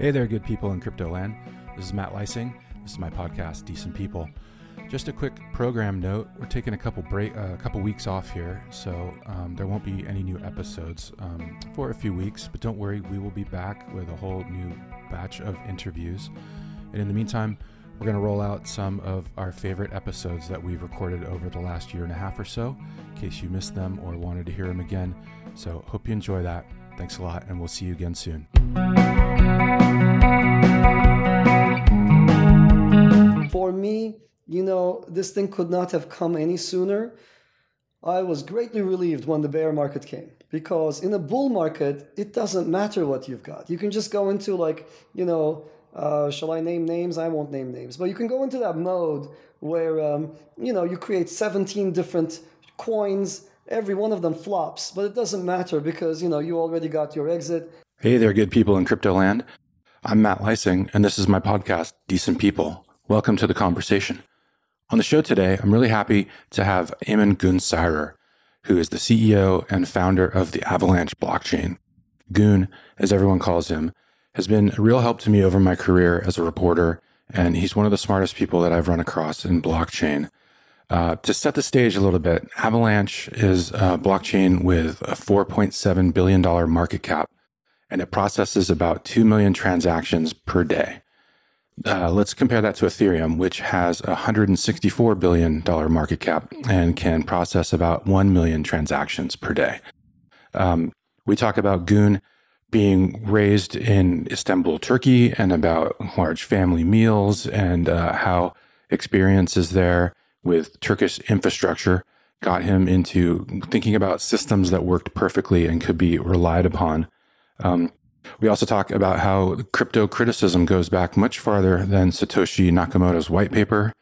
Hey there, good people in crypto land. This is Matt Leising. This is my podcast, Decent People. Just a quick program note: we're taking a couple break, a uh, couple weeks off here, so um, there won't be any new episodes um, for a few weeks. But don't worry, we will be back with a whole new batch of interviews. And in the meantime, we're going to roll out some of our favorite episodes that we've recorded over the last year and a half or so, in case you missed them or wanted to hear them again. So hope you enjoy that. Thanks a lot, and we'll see you again soon. For me, you know, this thing could not have come any sooner. I was greatly relieved when the bear market came because in a bull market, it doesn't matter what you've got. You can just go into, like, you know, uh, shall I name names? I won't name names, but you can go into that mode where, um, you know, you create 17 different coins every one of them flops, but it doesn't matter because, you know, you already got your exit. Hey there, good people in crypto land. I'm Matt Leising, and this is my podcast, Decent People. Welcome to the conversation. On the show today, I'm really happy to have Emin Gün who is the CEO and founder of the Avalanche blockchain. Gün, as everyone calls him, has been a real help to me over my career as a reporter, and he's one of the smartest people that I've run across in blockchain. Uh, to set the stage a little bit, Avalanche is a blockchain with a $4.7 billion market cap, and it processes about 2 million transactions per day. Uh, let's compare that to Ethereum, which has a $164 billion market cap and can process about 1 million transactions per day. Um, we talk about Gün being raised in Istanbul, Turkey, and about large family meals and uh, how experiences there with Turkish infrastructure got him into thinking about systems that worked perfectly and could be relied upon. Um, we also talk about how crypto criticism goes back much farther than Satoshi Nakamoto's white paper.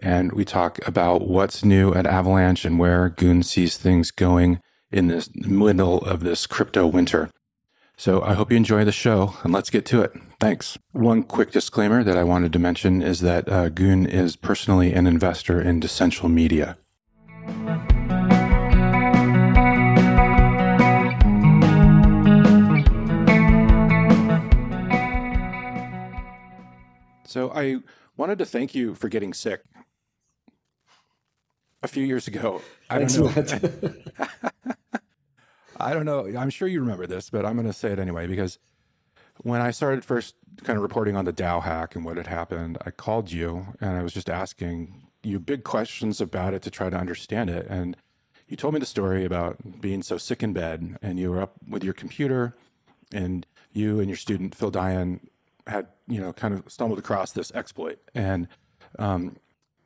And we talk about what's new at Avalanche and where Gün sees things going in this middle of this crypto winter. So I hope you enjoy the show and let's get to it. Thanks. One quick disclaimer that I wanted to mention is that uh, Gün is personally an investor in Decential Media. So I wanted to thank you for getting sick a few years ago. I don't know. I don't know. I'm sure you remember this, but I'm going to say it anyway because when I started first kind of reporting on the DAO hack and what had happened, I called you and I was just asking you big questions about it to try to understand it. And you told me the story about being so sick in bed and you were up with your computer and you and your student Phil Daian had, you know, kind of stumbled across this exploit. And um,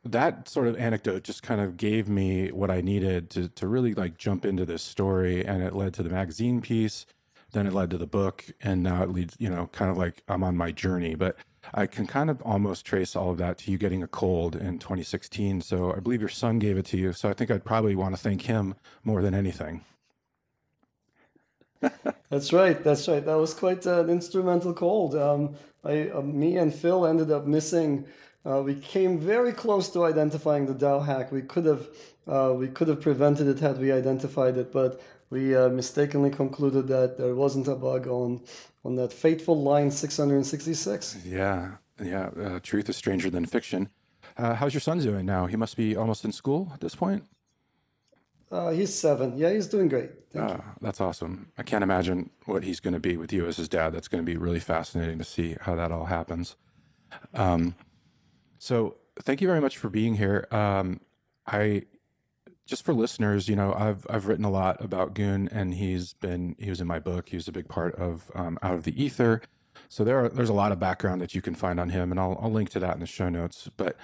that sort of anecdote just kind of gave me what I needed to to really like jump into this story, and it led to the magazine piece. Then it led to the book, and now it leads, you know, kind of like I'm on my journey. But I can kind of almost trace all of that to you getting a cold in 2016. So I believe your son gave it to you. So I think I'd probably want to thank him more than anything. that's right. That's right. That was quite an instrumental cold. Um, I, uh, me and Phil ended up missing uh, we came very close to identifying the DAO hack. We could have uh, we could have prevented it had we identified it, but we uh, mistakenly concluded that there wasn't a bug on on that fateful line 666. Yeah, yeah. Uh, truth is stranger than fiction. Uh, how's your son doing now? He must be almost in school at this point. Uh, he's seven. Yeah, he's doing great. Uh, that's awesome. I can't imagine what he's going to be with you as his dad. That's going to be really fascinating to see how that all happens. Um, so thank you very much for being here. Um, I just for listeners, you know, I've I've written a lot about Gün, and he's been he was in my book. He was a big part of um, Out of the Ether. So there are there's a lot of background that you can find on him, and I'll I'll link to that in the show notes. But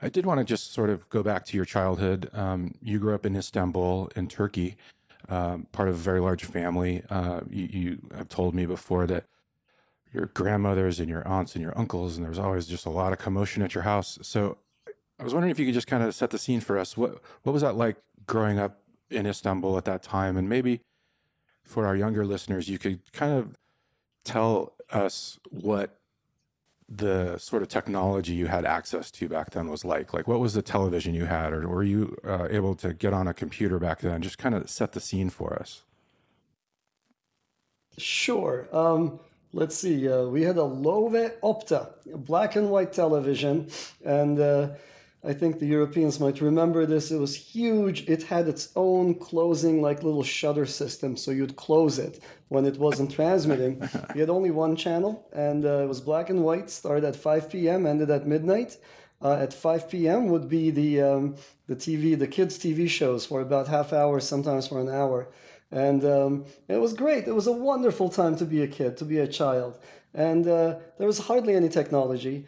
I did want to just sort of go back to your childhood. Um, you grew up in Istanbul, in Turkey, um, part of a very large family. Uh, you, you have told me before that your grandmothers and your aunts and your uncles, and there was always just a lot of commotion at your house. So I was wondering if you could just kind of set the scene for us. What what was that like growing up in Istanbul at that time, and maybe for our younger listeners, you could kind of tell us what the sort of technology you had access to back then was like. Like, what was the television you had, or were you uh, able to get on a computer back then? Just kind of set the scene for us. Sure. Um, let's see, uh, we had a Loewe Opta, a black and white television, and uh, I think the Europeans might remember this. It was huge. It had its own closing, like little shutter system, so you'd close it when it wasn't transmitting. we had only one channel, and uh, it was black and white. Started at 5 p.m., ended at midnight. Uh, at 5 p.m. would be the um, the TV, the kids' TV shows for about half hour, sometimes for an hour, and um, it was great. It was a wonderful time to be a kid, to be a child, and uh, there was hardly any technology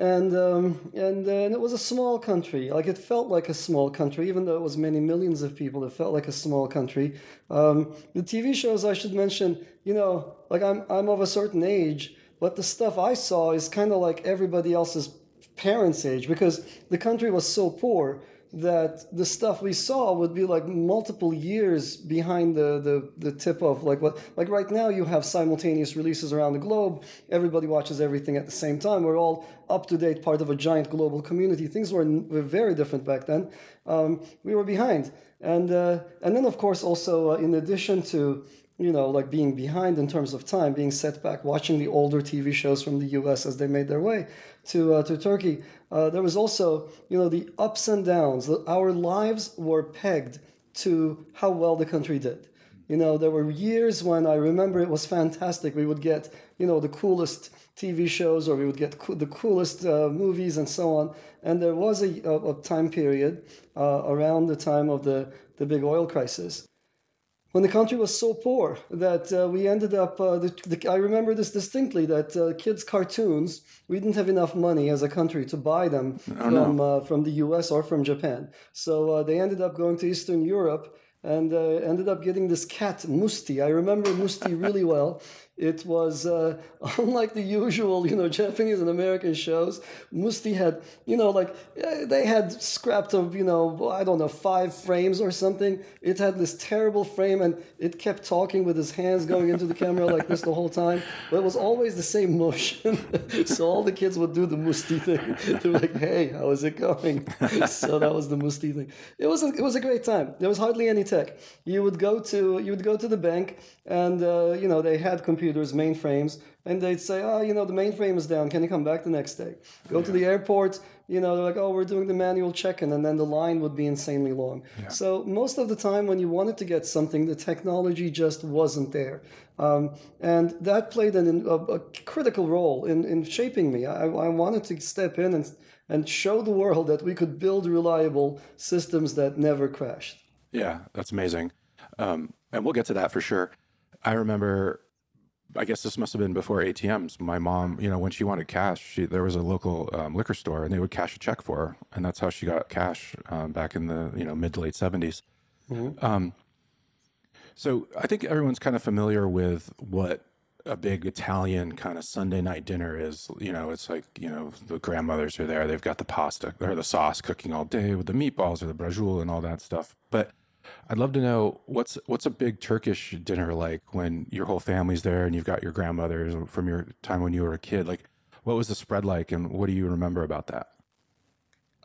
and um, and, uh, and it was a small country. Like it felt like a small country, even though it was many millions of people. It felt like a small country. Um, the TV shows I should mention, you know, like I'm I'm of a certain age, but the stuff I saw is kind of like everybody else's parents' age because the country was so poor that the stuff we saw would be like multiple years behind the, the, the tip of like what like right now you have simultaneous releases around the globe. Everybody watches everything at the same time. We're all up to date part of a giant global community. Things were, were very different back then. Um, we were behind. And uh, and then of course also uh, in addition to you know, like being behind in terms of time, being set back, watching the older TV shows from the U.S. as they made their way to uh, to Turkey. Uh, there was also, you know, the ups and downs. Our lives were pegged to how well the country did. You know, there were years when I remember it was fantastic. We would get, you know, the coolest TV shows or we would get co- the coolest uh, movies and so on. And there was a, a, a time period uh, around the time of the, the big oil crisis when the country was so poor that uh, we ended up uh, the, the, i remember this distinctly that uh, kids cartoons we didn't have enough money as a country to buy them from. Uh, from the us or from japan. So uh, they ended up going to eastern europe and uh, ended up getting this cat musti. I remember musti really well it was uh, unlike the usual, you know, Japanese and American shows. Musti had, you know, like eh, they had scrapped of, you know, I don't know, five frames or something. It had this terrible frame, and it kept talking with his hands going into the camera like this the whole time. But it was always the same motion. so all the kids would do the Musti thing. They're like, "Hey, how is it going?" so that was the Musti thing. It was a, it was a great time. There was hardly any tech. You would go to you would go to the bank, and uh, you know they had computers computers, mainframes, and they'd say, oh, you know, the mainframe is down. Can you come back the next day? Go yeah. to the airport, you know, they're like, oh, we're doing the manual check-in, and then the line would be insanely long. Yeah. So most of the time when you wanted to get something, the technology just wasn't there. Um, and that played an, a, a, critical role in, in shaping me. I, I wanted to step in and, and show the world that we could build reliable systems that never crashed. Yeah, that's amazing. Um, and we'll get to that for sure. I remember I guess this must have been before ATMs. My mom, you know, when she wanted cash, she, there was a local um, liquor store, and they would cash a check for her, and that's how she got cash um, back in the you know mid to late 70s. Mm-hmm. Um, so I think everyone's kind of familiar with what a big Italian kind of Sunday night dinner is. You know, it's like you know the grandmothers are there; they've got the pasta or the sauce cooking all day with the meatballs or the braciole and all that stuff. But I'd love to know what's what's a big Turkish dinner like when your whole family's there and you've got your grandmothers from your time when you were a kid. Like, what was the spread like, and what do you remember about that?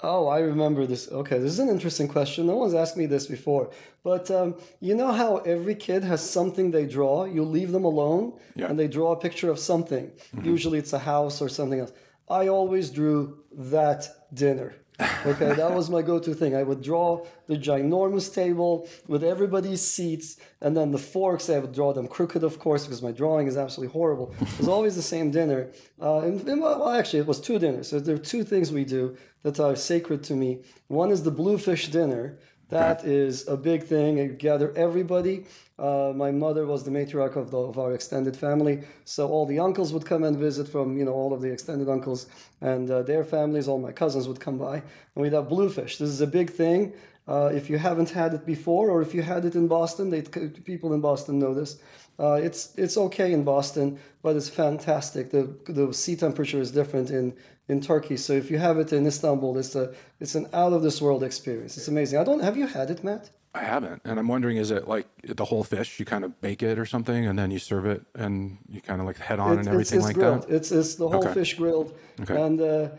Oh, I remember this. Okay, this is an interesting question. No one's asked me this before. But um, you know how every kid has something they draw? You leave them alone yeah. and they draw a picture of something. Mm-hmm. Usually it's a house or something else. I always drew that dinner. Okay, that was my go-to thing. I would draw the ginormous table with everybody's seats, and then the forks. I would draw them crooked, of course, because my drawing is absolutely horrible. It was always the same dinner. Uh, and, and, well, actually, it was two dinners. So there are two things we do that are sacred to me. One is the bluefish dinner. That is a big thing. I gather everybody. Uh, my mother was the matriarch of, the, of, our extended family, so all the uncles would come and visit from you know all of the extended uncles and uh, their families. All my cousins would come by, and we'd have bluefish. This is a big thing. Uh, if you haven't had it before, or if you had it in Boston, they, people in Boston know this. Uh, it's it's okay in Boston, but it's fantastic. The the sea temperature is different in in Turkey. So if you have it in Istanbul, it's a it's an out of this world experience. It's amazing. I don't have you had it, Matt? I haven't, and I'm wondering, is it like the whole fish? You kind of bake it or something, and then you serve it, and you kind of like head on and everything it's, like grilled. that. It's it's the whole okay. fish grilled, okay. and uh,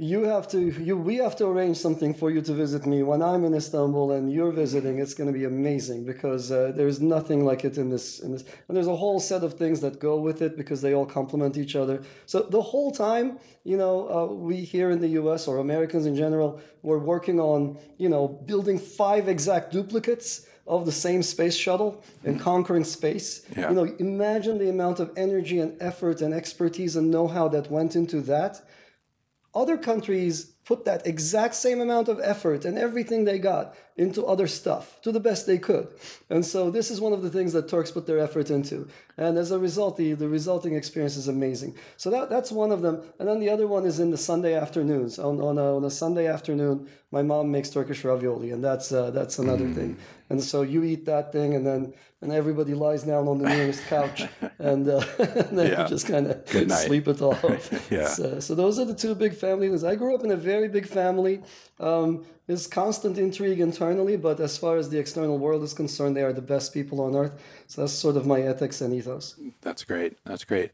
you have to you we have to arrange something for you to visit me when i'm in istanbul and you're visiting it's going to be amazing because uh, there's nothing like it in this in this and there's a whole set of things that go with it because they all complement each other so the whole time you know uh, we here in the us or americans in general were working on you know building five exact duplicates of the same space shuttle and conquering space. Yeah. You know, imagine the amount of energy and effort and expertise and know-how that went into that. Other countries put that exact same amount of effort and everything they got into other stuff to the best they could. And so this is one of the things that Turks put their effort into. And as a result, the, the resulting experience is amazing. So that, that's one of them. And then the other one is in the Sunday afternoons. On, on, a, on a Sunday afternoon, my mom makes Turkish ravioli, and that's, uh, that's another mm. thing. And so you eat that thing, and then and everybody lies down on the nearest couch, and, uh, and then yeah. you just kind of sleep it off. yeah. So, so, those are the two big families. I grew up in a very big family. Um, there's constant intrigue internally, but as far as the external world is concerned, they are the best people on earth. So that's sort of my ethics and ethos. That's great. That's great.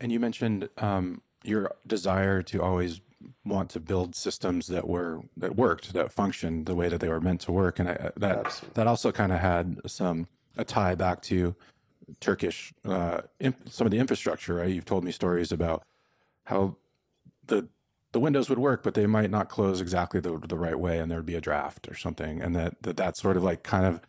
And you mentioned um, your desire to always want to build systems that were that worked that functioned the way that they were meant to work and I, that Absolutely. that also kind of had some a tie back to Turkish uh, imp, some of the infrastructure right you've told me stories about how the the windows would work but they might not close exactly the, the right way and there'd be a draft or something. And that that that sort of like kind of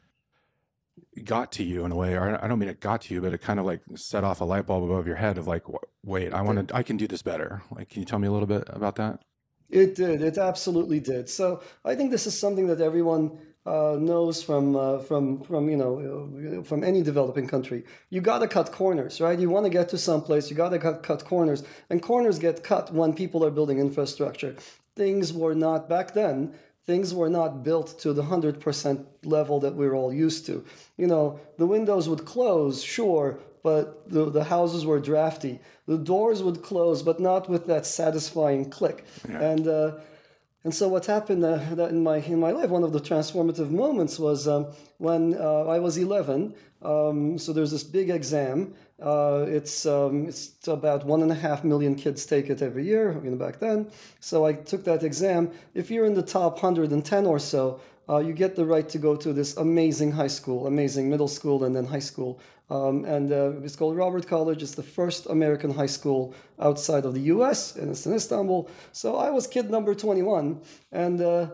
got to you in a way or I don't mean it got to you but it kind of like set off a light bulb above your head of like wait I want to I can do this better. Like can you tell me a little bit about that? It did. It absolutely did. So I think this is something that everyone uh, knows from uh, from from you know from any developing country you got to cut corners right you want to get to some place you got to cut, cut corners and corners get cut when people are building infrastructure things were not back then things were not built to the 100% level that we are all used to. You know, the windows would close, sure, but the, the houses were drafty. The doors would close, but not with that satisfying click. Yeah. And uh, and so what happened uh, in my in my life, one of the transformative moments was um, when uh, I was 11. Um, so there's this big exam. Uh, it's um, it's about one and a half million kids take it every year. You know, back then. So I took that exam. If you're in the top 110 or so, uh, you get the right to go to this amazing high school, amazing middle school, and then high school. Um, and uh, it's called Robert College. It's the first American high school outside of the U.S. and it's in Istanbul. So I was kid number 21, and uh,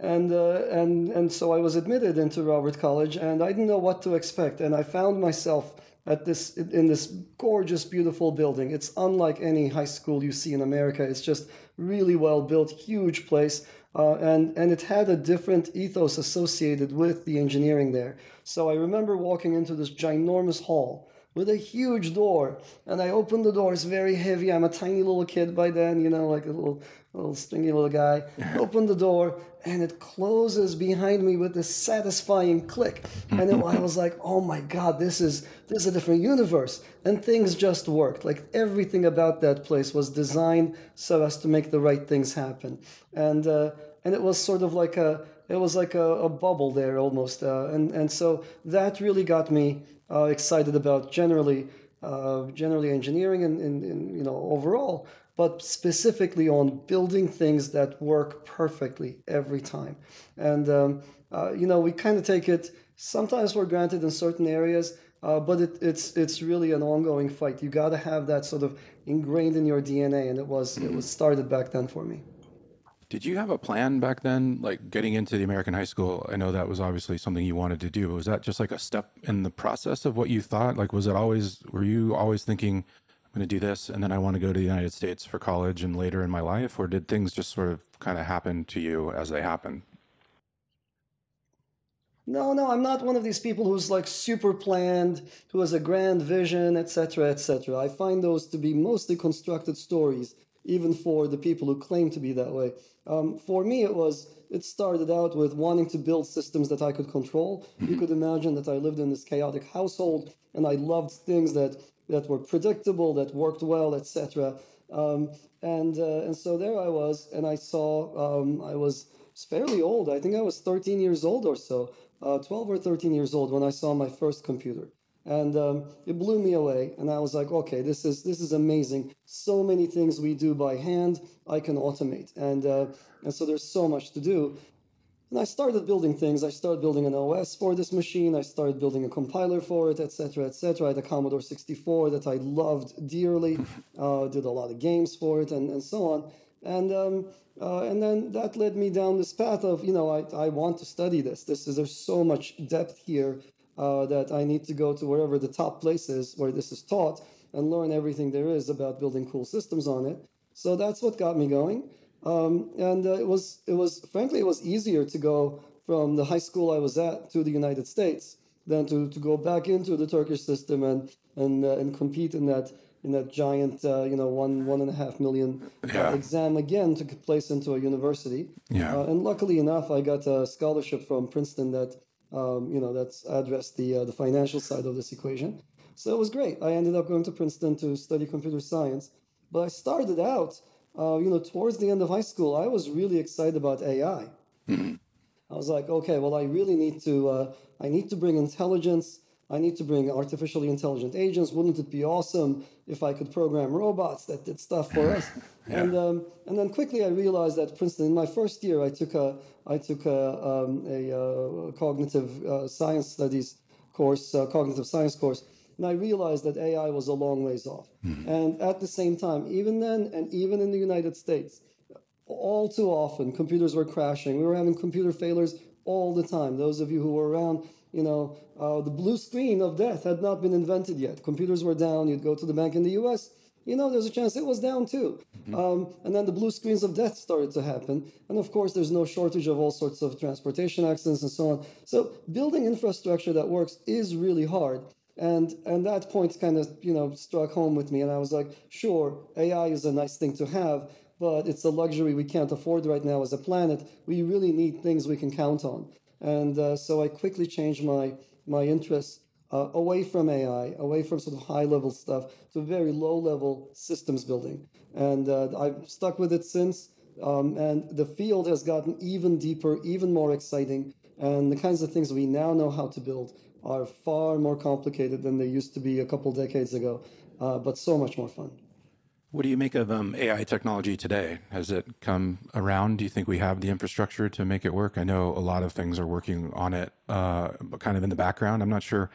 and uh, and and so I was admitted into Robert College, and I didn't know what to expect, and I found myself at this in this gorgeous, beautiful building. It's unlike any high school you see in America. It's just really well built, huge place. Uh, and and it had a different ethos associated with the engineering there. So I remember walking into this ginormous hall with a huge door, and I opened the door. It's very heavy. I'm a tiny little kid by then, you know, like a little little stringy little guy. Open the door, and it closes behind me with this satisfying click. And it, I was like, "Oh my God, this is this is a different universe." And things just worked. Like everything about that place was designed so as to make the right things happen. And uh, and it was sort of like a it was like a, a bubble there almost. Uh, and, and so that really got me uh, excited about generally, uh, generally engineering and, and, and, you know, overall, but specifically on building things that work perfectly every time. And, um, uh, you know, we kind of take it sometimes for granted in certain areas, uh, but it, it's it's really an ongoing fight. You got to have that sort of ingrained in your DNA, and it was it was started back then for me. Did you have a plan back then, like getting into the American high school? I know that was obviously something you wanted to do. Was that just like a step in the process of what you thought? Like, was it always, were you always thinking, going to do this and then I want to go to the United States for college and later in my life? Or did things just sort of kind of happen to you as they happen? No, no, I'm not one of these people who's like super planned, who has a grand vision, etc., etc. I find those to be mostly constructed stories even for the people who claim to be that way. Um, for me, it was it started out with wanting to build systems that I could control. You could imagine that I lived in this chaotic household, and I loved things that that were predictable, that worked well, etc. Um, and uh, and so there I was, and I saw um, I was fairly old. I think I was 13 years old or so, uh, 12 or 13 years old when I saw my first computer. and um, it blew me away. And I was like, okay, this is this is amazing. So many things we do by hand, I can automate, and uh, and so there's so much to do. And I started building things. I started building an OS for this machine. I started building a compiler for it, etc., etc. I had a Commodore 64 that I loved dearly. Uh, did a lot of games for it, and, and so on. And um, uh, and then that led me down this path of you know I, I want to study this. This is there's so much depth here uh, that I need to go to wherever the top places where this is taught and learn everything there is about building cool systems on it. So that's what got me going. Um, and uh, it was it was frankly it was easier to go from the high school I was at to the United States than to, to go back into the Turkish system and and uh, and compete in that in that giant uh, you know one one and a half million uh, yeah. exam again to place into a university. Yeah. Uh, and luckily enough, I got a scholarship from Princeton that um, you know that's addressed the uh, the financial side of this equation. So it was great. I ended up going to Princeton to study computer science, but I started out uh, you know, towards the end of high school, I was really excited about AI. Mm-hmm. I was like, okay, well, I really need to, uh, I need to bring intelligence. I need to bring artificially intelligent agents. Wouldn't it be awesome if I could program robots that did stuff for us? yeah. And um, and then quickly I realized that Princeton. In my first year, I took a I took a, um, a, a uh, cognitive uh, science studies course, uh, cognitive science course, and I realized that AI was a long ways off. Mm-hmm. And at the same time, even then, and even in the United States, all too often computers were crashing. We were having computer failures all the time. Those of you who were around, you know, uh, the blue screen of death had not been invented yet. Computers were down. You'd go to the bank in the US, you know, there's a chance it was down too. Mm-hmm. Um, and then the blue screens of death started to happen. And of course, there's no shortage of all sorts of transportation accidents and so on. So building infrastructure that works is really hard. And and that point kind of you know struck home with me, and I was like, sure, AI is a nice thing to have, but it's a luxury we can't afford right now as a planet. We really need things we can count on. And uh, so I quickly changed my my interests uh, away from AI, away from sort of high level stuff to very low level systems building. And uh, I've stuck with it since. Um, and the field has gotten even deeper, even more exciting. And the kinds of things we now know how to build are far more complicated than they used to be a couple decades ago, uh, but so much more fun. What do you make of um, AI technology today? Has it come around? Do you think we have the infrastructure to make it work? I know a lot of things are working on it, uh, but kind of in the background. I'm not sure.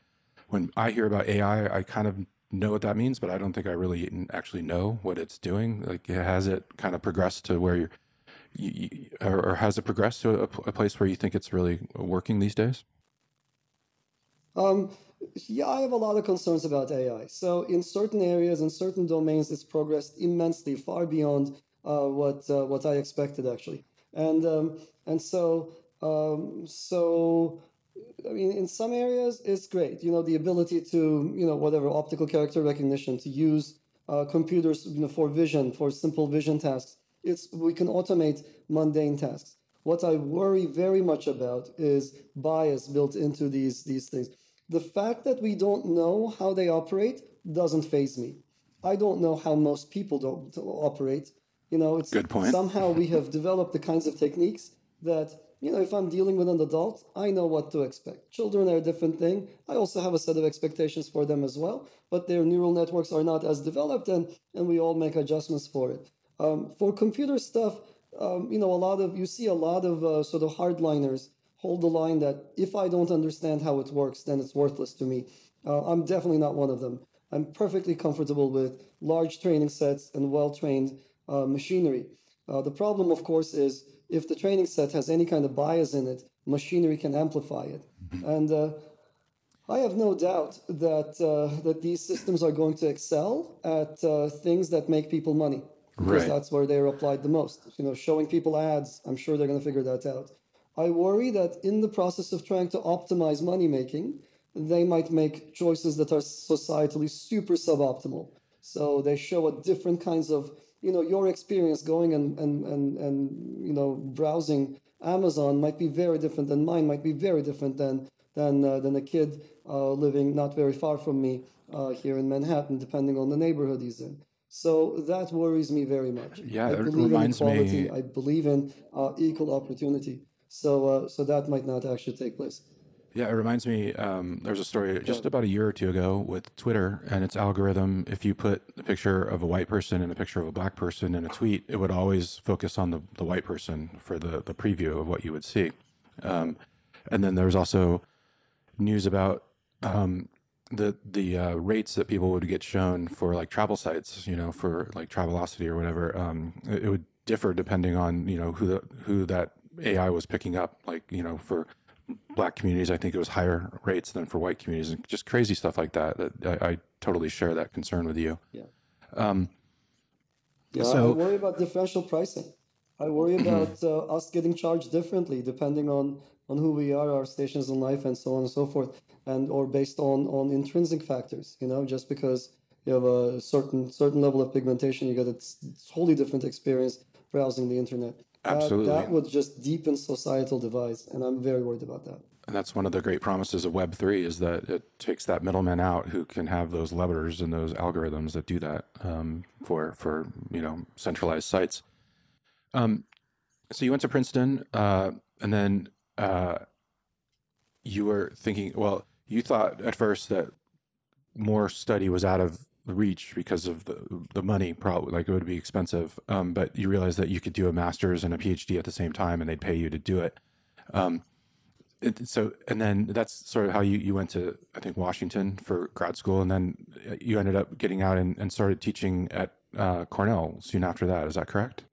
When I hear about AI, I kind of know what that means, but I don't think I really actually know what it's doing. Like, has it kind of progressed to where you're, you, you, or, has it progressed to a, a place where you think it's really working these days? Um, yeah, I have a lot of concerns about AI. So in certain areas, in certain domains, it's progressed immensely, far beyond uh, what uh, what I expected actually. And um, and so um, so I mean, in some areas, it's great. You know, the ability to you know whatever optical character recognition to use uh, computers you know for vision for simple vision tasks. It's we can automate mundane tasks. What I worry very much about is bias built into these these things the fact that we don't know how they operate doesn't phase me. I don't know how most people don't operate. You know, it's Good point. somehow we have developed the kinds of techniques that, you know, if I'm dealing with an adult, I know what to expect. Children are a different thing. I also have a set of expectations for them as well, but their neural networks are not as developed and, and we all make adjustments for it. Um, for computer stuff, um, you know, a lot of, you see a lot of uh, sort of hardliners hold the line that if I don't understand how it works, then it's worthless to me. Uh, I'm definitely not one of them. I'm perfectly comfortable with large training sets and well trained uh, machinery. Uh, the problem, of course, is if the training set has any kind of bias in it, machinery can amplify it. Mm-hmm. And uh, I have no doubt that uh, that these systems are going to excel at uh, things that make people money because right. that's where they're applied the most. You know, showing people ads, I'm sure they're going to figure that out. I worry that in the process of trying to optimize money making, they might make choices that are societally super suboptimal. So they show a different kinds of, you know, your experience going and, and, and, and you know, browsing Amazon might be very different than mine, might be very different than, than, uh, than a kid uh, living not very far from me uh, here in Manhattan, depending on the neighborhood he's in. So that worries me very much. Yeah, I believe in equality. Me... I believe in uh, equal opportunity. So, uh, so that might not actually take place. Yeah, it reminds me. Um, there's a story just about a year or two ago with Twitter and its algorithm. If you put a picture of a white person and a picture of a black person in a tweet, it would always focus on the, the white person for the, the preview of what you would see. Um, and then there was also news about um, the the uh, rates that people would get shown for like travel sites, you know, for like Travelocity or whatever. Um, it, it would differ depending on you know who the who that AI was picking up. Like you know for black communities, I think it was higher rates than for white communities, and just crazy stuff like that. That I, I totally share that concern with you. Yeah. Um, yeah. So, I worry about differential pricing. I worry about uh, us getting charged differently depending on on who we are, our stations in life, and so on and so forth, and or based on on intrinsic factors. You know, just because you have a certain certain level of pigmentation, you get a totally different experience browsing the internet. Absolutely. That, that would just deepen societal divides, and I'm very worried about that. And that's one of the great promises of Web3 is that it takes that middleman out who can have those levers and those algorithms that do that um, for, for, you know, centralized sites. Um, so you went to Princeton uh, and then uh, you were thinking, well, you thought at first that more study was out of reach because of the the money probably like it would be expensive um, but you realize that you could do a master's and a phd at the same time and they'd pay you to do it. Um, so and then that's sort of how you, you went to i think washington for grad school and then you ended up getting out and, and started teaching at uh, cornell soon after that. Is that correct?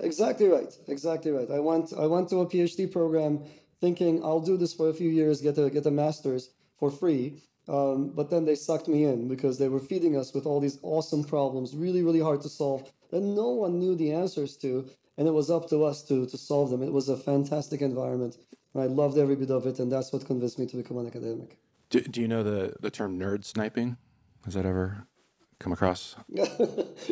Exactly right. Exactly right. I went i went to a phd program thinking i'll do this for a few years get a get a master's for free um, but then they sucked me in because they were feeding us with all these awesome problems, really, really hard to solve, that no one knew the answers to. And it was up to us to, to solve them. It was a fantastic environment. And I loved every bit of it. And that's what convinced me to become an academic. Do, do you know the, the term nerd sniping? Has that ever come across?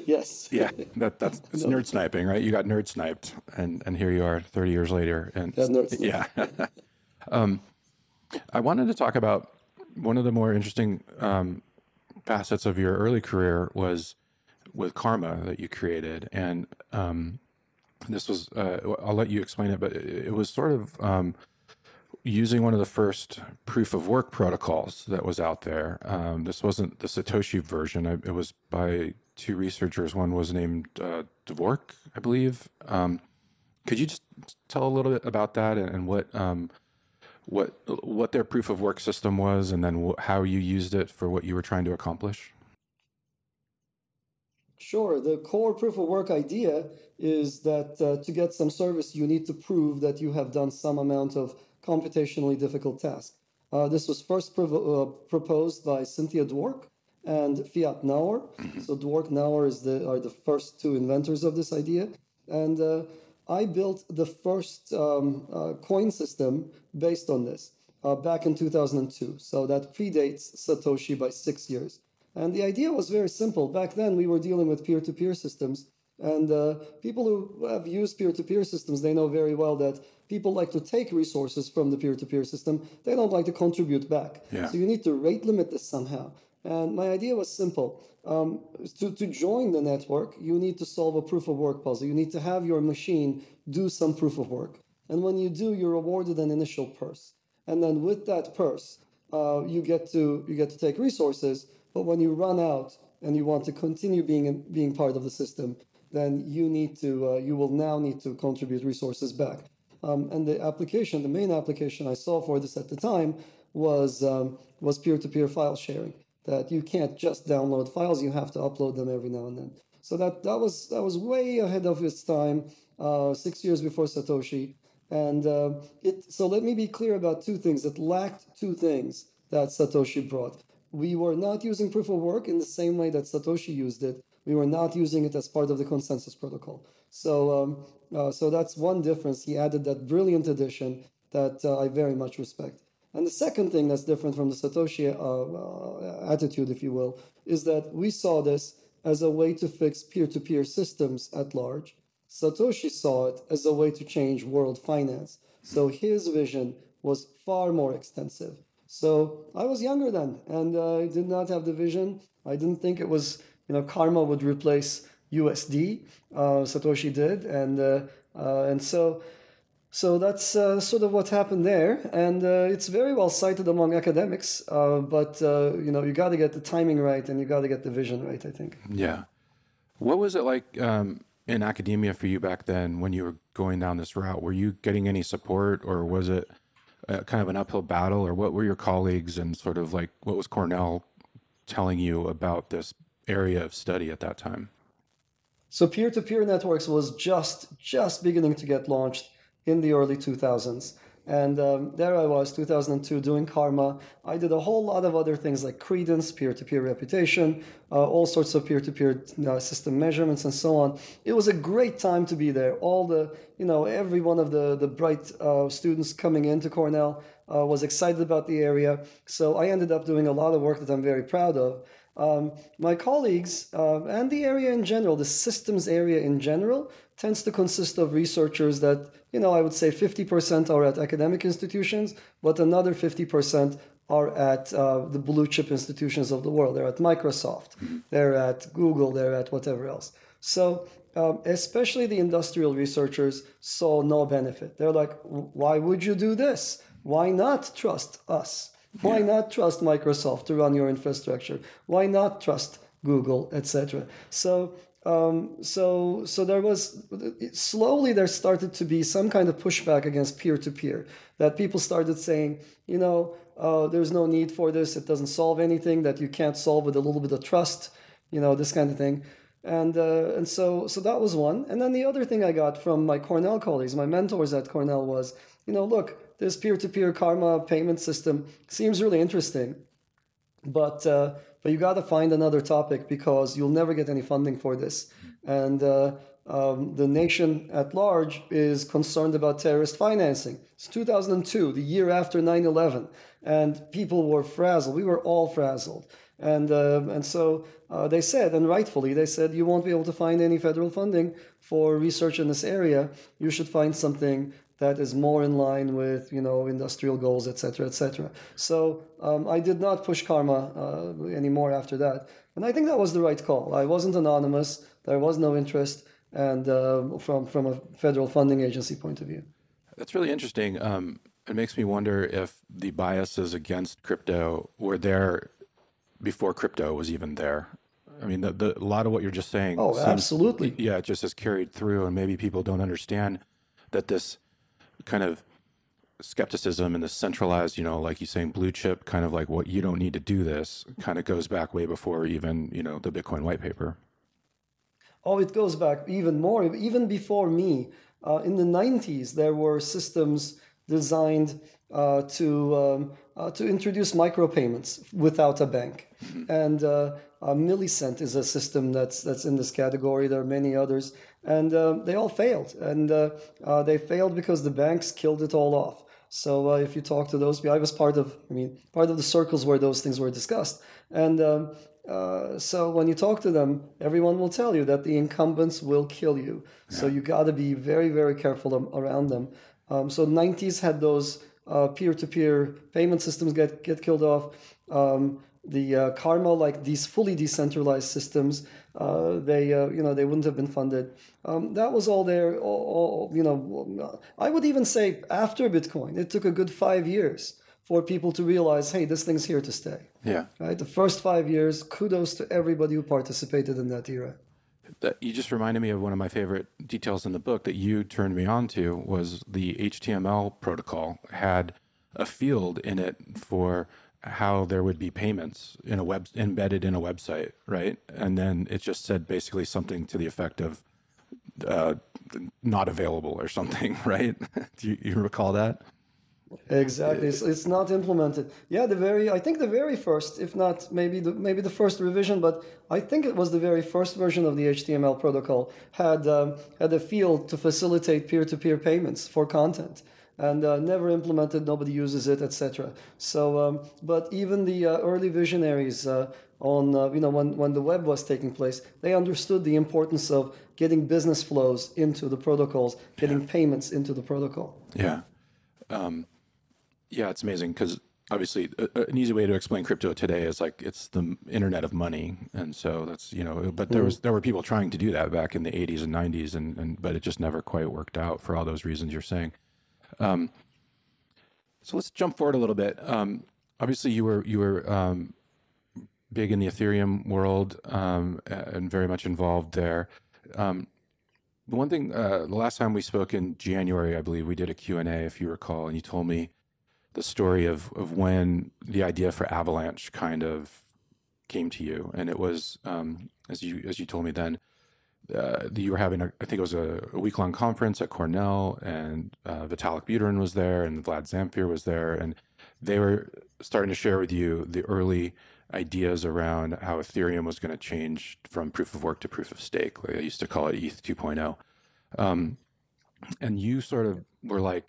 yes. Yeah, that, that's it's no. nerd sniping, right? You got nerd sniped, and, and here you are 30 years later. And yeah. um, I wanted to talk about one of the more interesting um, facets of your early career was with Karma that you created, and um, this was uh, I'll let you explain it, but it was sort of um, using one of the first proof of work protocols that was out there. Um, this wasn't the Satoshi version; it was by two researchers. One was named uh, Dwork, I believe. Um, could you just tell a little bit about that and, and what um, what what their proof of work system was, and then how you used it for what you were trying to accomplish? Sure. The core proof of work idea is that uh, to get some service, you need to prove that you have done some amount of computationally difficult task. Uh, this was first uh, proposed by Cynthia Dwork and Fiat Naor. Mm-hmm. So Dwork Naor is the, are the first two inventors of this idea. And uh, I built the first um, uh, coin system based on this uh, back in 2002. So that predates Satoshi by six years. And the idea was very simple. Back then, we were dealing with peer to peer systems. And uh, people who have used peer to peer systems, they know very well that people like to take resources from the peer to peer system. They don't like to contribute back. Yeah. So you need to rate limit this somehow. And my idea was simple. Um, to, to join the network, you need to solve a proof of work puzzle. You need to have your machine do some proof of work. And when you do, you're awarded an initial purse. And then with that purse, uh, you get to you get to take resources. But when you run out and you want to continue being being part of the system, then you need to uh, you will now need to contribute resources back. Um, and the application, the main application I saw for this at the time was um, was peer-to-peer file sharing that you can't just download files, you have to upload them every now and then. So that, that was that was way ahead of its time, uh, six years before Satoshi. And uh, it so let me be clear about two things. It lacked two things that Satoshi brought. We were not using proof of work in the same way that Satoshi used it. We were not using it as part of the consensus protocol. So um, uh, so that's one difference. He added that brilliant addition that uh, I very much respect. And the second thing that's different from the Satoshi uh, uh, attitude, if you will, is that we saw this as a way to fix peer to peer systems at large. Satoshi saw it as a way to change world finance. So his vision was far more extensive. So I was younger then, and I did not have the vision. I didn't think it was, you know, karma would replace USD. Uh, Satoshi did, and uh, uh, and so So that's uh, sort of what happened there, and uh, it's very well cited among academics. Uh, but uh, you know, you got to get the timing right, and you got to get the vision right. I think. Yeah. What was it like um, in academia for you back then when you were going down this route? Were you getting any support, or was it kind of an uphill battle, or what were your colleagues and sort of like what was Cornell telling you about this area of study at that time? So peer-to-peer networks was just just beginning to get launched in the early 2000s. And um, there I was, 2002, doing Karma. I did a whole lot of other things like Credence, peer to peer reputation, uh, all sorts of peer to peer system measurements, and so on. It was a great time to be there. All the, you know, every one of the, the bright uh, students coming into Cornell uh, was excited about the area. So I ended up doing a lot of work that I'm very proud of. Um, my colleagues uh, and the area in general, the systems area in general, tends to consist of researchers that, you know, I would say 50% are at academic institutions, but another 50% are at uh, the blue chip institutions of the world. They're at Microsoft, mm-hmm. they're at Google, they're at whatever else. So, um, especially the industrial researchers saw no benefit. They're like, why would you do this? Why not trust us? Why yeah. not trust Microsoft to run your infrastructure? Why not trust Google, etc.? So um, so so there was slowly there started to be some kind of pushback against peer to peer that people started saying you know uh, there's no need for this it doesn't solve anything that you can't solve with a little bit of trust you know this kind of thing and uh, and so so that was one and then the other thing I got from my Cornell colleagues my mentors at Cornell was you know look this peer-to-peer karma payment system seems really interesting, but uh, but you got to find another topic because you'll never get any funding for this, and uh, um, the nation at large is concerned about terrorist financing. It's 2002, the year after 9/11, and people were frazzled. We were all frazzled. And, uh, and so uh, they said, and rightfully, they said, you won't be able to find any federal funding for research in this area. You should find something that is more in line with you know industrial goals, etc., etc. So um, I did not push karma uh, anymore after that, and I think that was the right call. I wasn't anonymous. There was no interest, and uh, from from a federal funding agency point of view. That's really interesting. Um, it makes me wonder if the biases against crypto were there before crypto was even there. I mean, the, the, a lot of what you're just saying. Oh, seems, absolutely. Yeah, it just has carried through, and maybe people don't understand that this kind of skepticism and the centralized, you know, like you saying blue chip, kind of like what you don't need to do this, kind of goes back way before even, you know, the Bitcoin white paper. Oh, it goes back even more, even before me. Uh, in the 90s, there were systems designed uh, to um, uh, to introduce micropayments without a bank, mm-hmm. and uh, Millicent is a system that's that's in this category. There are many others and uh, they all failed. And uh, uh, they failed because the banks killed it all off. So uh, if you talk to those, I was part of, I mean, part of the circles where those things were discussed. And um, uh, so when you talk to them, everyone will tell you that the incumbents will kill you. Yeah. So you got to be very, very careful around them. Um, so 90s had those uh, peer-to-peer payment systems get get killed off. Um, the uh, karma like these fully decentralized systems uh, they uh, you know they wouldn't have been funded. Um, that was all there all, all, you know i would even say after bitcoin it took a good five years for people to realize hey this thing's here to stay. Yeah. Right? The first five years kudos to everybody who participated in that era that you just reminded me of one of my favorite details in the book that you turned me on to was the html protocol had a field in it for how there would be payments in a web embedded in a website, right? And then it just said basically something to the effect of uh, not available or something, right? Do you, you, recall that? Exactly. It's, it's not implemented. Yeah, the very I think the very first, if not maybe the maybe the first revision, but I think it was the very first version of the HTML protocol had um, had a field to facilitate peer-to-peer payments for content and uh, never implemented. Nobody uses it, etc. So, um, but even the uh, early visionaries uh, on uh, you know when when the web was taking place, they understood the importance of getting business flows into the protocols, getting yeah. payments into the protocol. Yeah, um, yeah, it's amazing because obviously an easy way to explain crypto today is like it's the internet of money and so that's you know but there was there were people trying to do that back in the 80s and 90s and, and but it just never quite worked out for all those reasons you're saying Um, so let's jump forward a little bit. Um, obviously, you were you were um, big in the Ethereum world um, and very much involved there. Um, the one thing, uh, the last time we spoke in January, I believe we did a Q and A, if you recall, and you told me the story of of when the idea for Avalanche kind of came to you, and it was um, as you as you told me then. Uh, you were having, a, I think it was a, a week long conference at Cornell, and uh, Vitalik Buterin was there, and Vlad Zamfir was there, and they were starting to share with you the early ideas around how Ethereum was going to change from proof of work to proof of stake. Like I used to call it ETH 2.0. Um, and you sort of were like,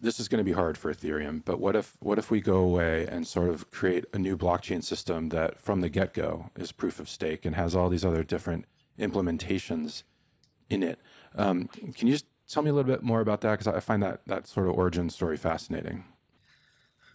this is going to be hard for Ethereum, but what if what if we go away and sort of create a new blockchain system that from the get-go is proof of stake and has all these other different implementations in it? Um, can you just tell me a little bit more about that? Because I find that that sort of origin story fascinating.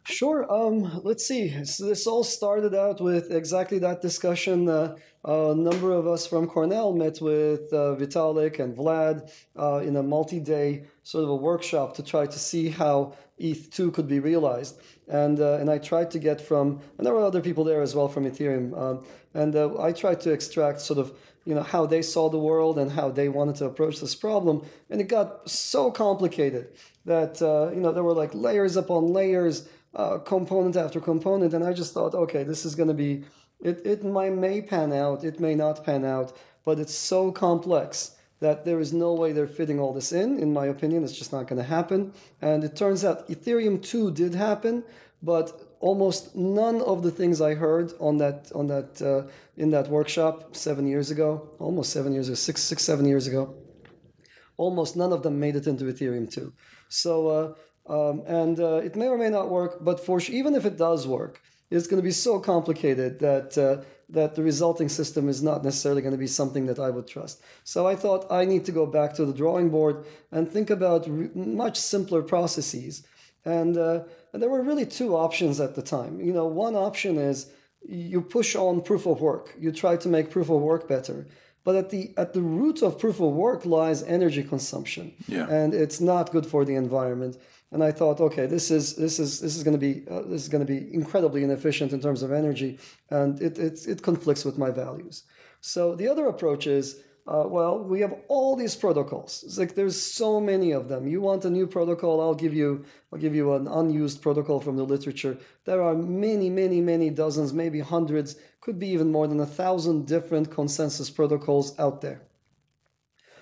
Sure. Um, let's see. So this all started out with exactly that discussion. Uh, a number of us from Cornell met with uh, Vitalik and Vlad uh, in a multi-day sort of a workshop to try to see how ETH2 could be realized. And uh, and I tried to get from, and there were other people there as well from Ethereum. Um, and uh, I tried to extract sort of you know how they saw the world and how they wanted to approach this problem. And it got so complicated that uh, you know there were like layers upon layers uh, component after component, and I just thought, okay, this is going to be it. It might may pan out, it may not pan out, but it's so complex that there is no way they're fitting all this in. In my opinion, it's just not going to happen. And it turns out Ethereum 2 did happen, but almost none of the things I heard on that on that uh, in that workshop seven years ago, almost seven years ago, six six seven years ago, almost none of them made it into Ethereum 2. So uh, um, and uh, it may or may not work, but for even if it does work, it's going to be so complicated that uh, that the resulting system is not necessarily going to be something that I would trust. So I thought I need to go back to the drawing board and think about re- much simpler processes. And, uh, and there were really two options at the time. You know, one option is you push on proof of work. You try to make proof of work better. But at the at the root of proof of work lies energy consumption, yeah. and it's not good for the environment and I thought, okay, this is this is this is going to be uh, this is going to be incredibly inefficient in terms of energy, and it it, it conflicts with my values. So the other approach is, uh, well, we have all these protocols. It's like there's so many of them. You want a new protocol? I'll give you I'll give you an unused protocol from the literature. There are many, many, many dozens, maybe hundreds, could be even more than a thousand different consensus protocols out there.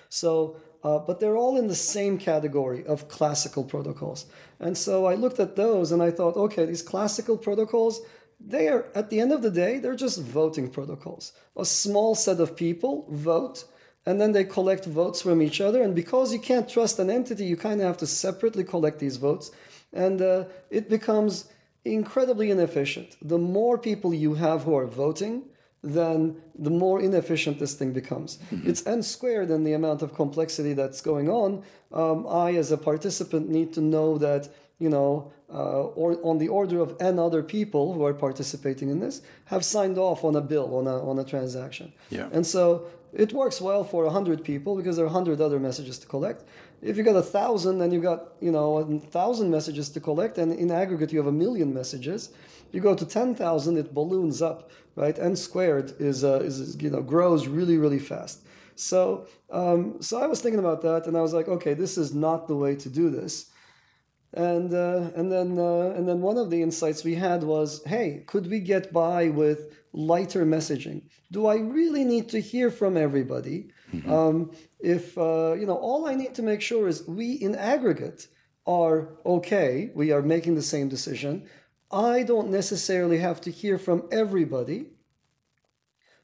So uh, but they're all in the same category of classical protocols. And so I looked at those and I thought, okay, these classical protocols, they are, at the end of the day, they're just voting protocols. A small set of people vote and then they collect votes from each other. And because you can't trust an entity, you kind of have to separately collect these votes. And uh, it becomes incredibly inefficient. The more people you have who are voting, then the more inefficient this thing becomes. Mm-hmm. It's n squared in the amount of complexity that's going on. Um, I, as a participant, need to know that you know, uh, or on the order of n other people who are participating in this have signed off on a bill on a on a transaction. Yeah. And so it works well for hundred people because there are hundred other messages to collect. If you got a thousand, then you got you know a thousand messages to collect, and in aggregate you have a million messages. You go to ten thousand, it balloons up right? N squared is, uh, is you know grows really really fast. So um, so I was thinking about that, and I was like, okay, this is not the way to do this. And uh, and then uh, and then one of the insights we had was, hey, could we get by with lighter messaging? Do I really need to hear from everybody? Mm-hmm. Um, if uh, you know, all I need to make sure is we in aggregate are okay. We are making the same decision. I don't necessarily have to hear from everybody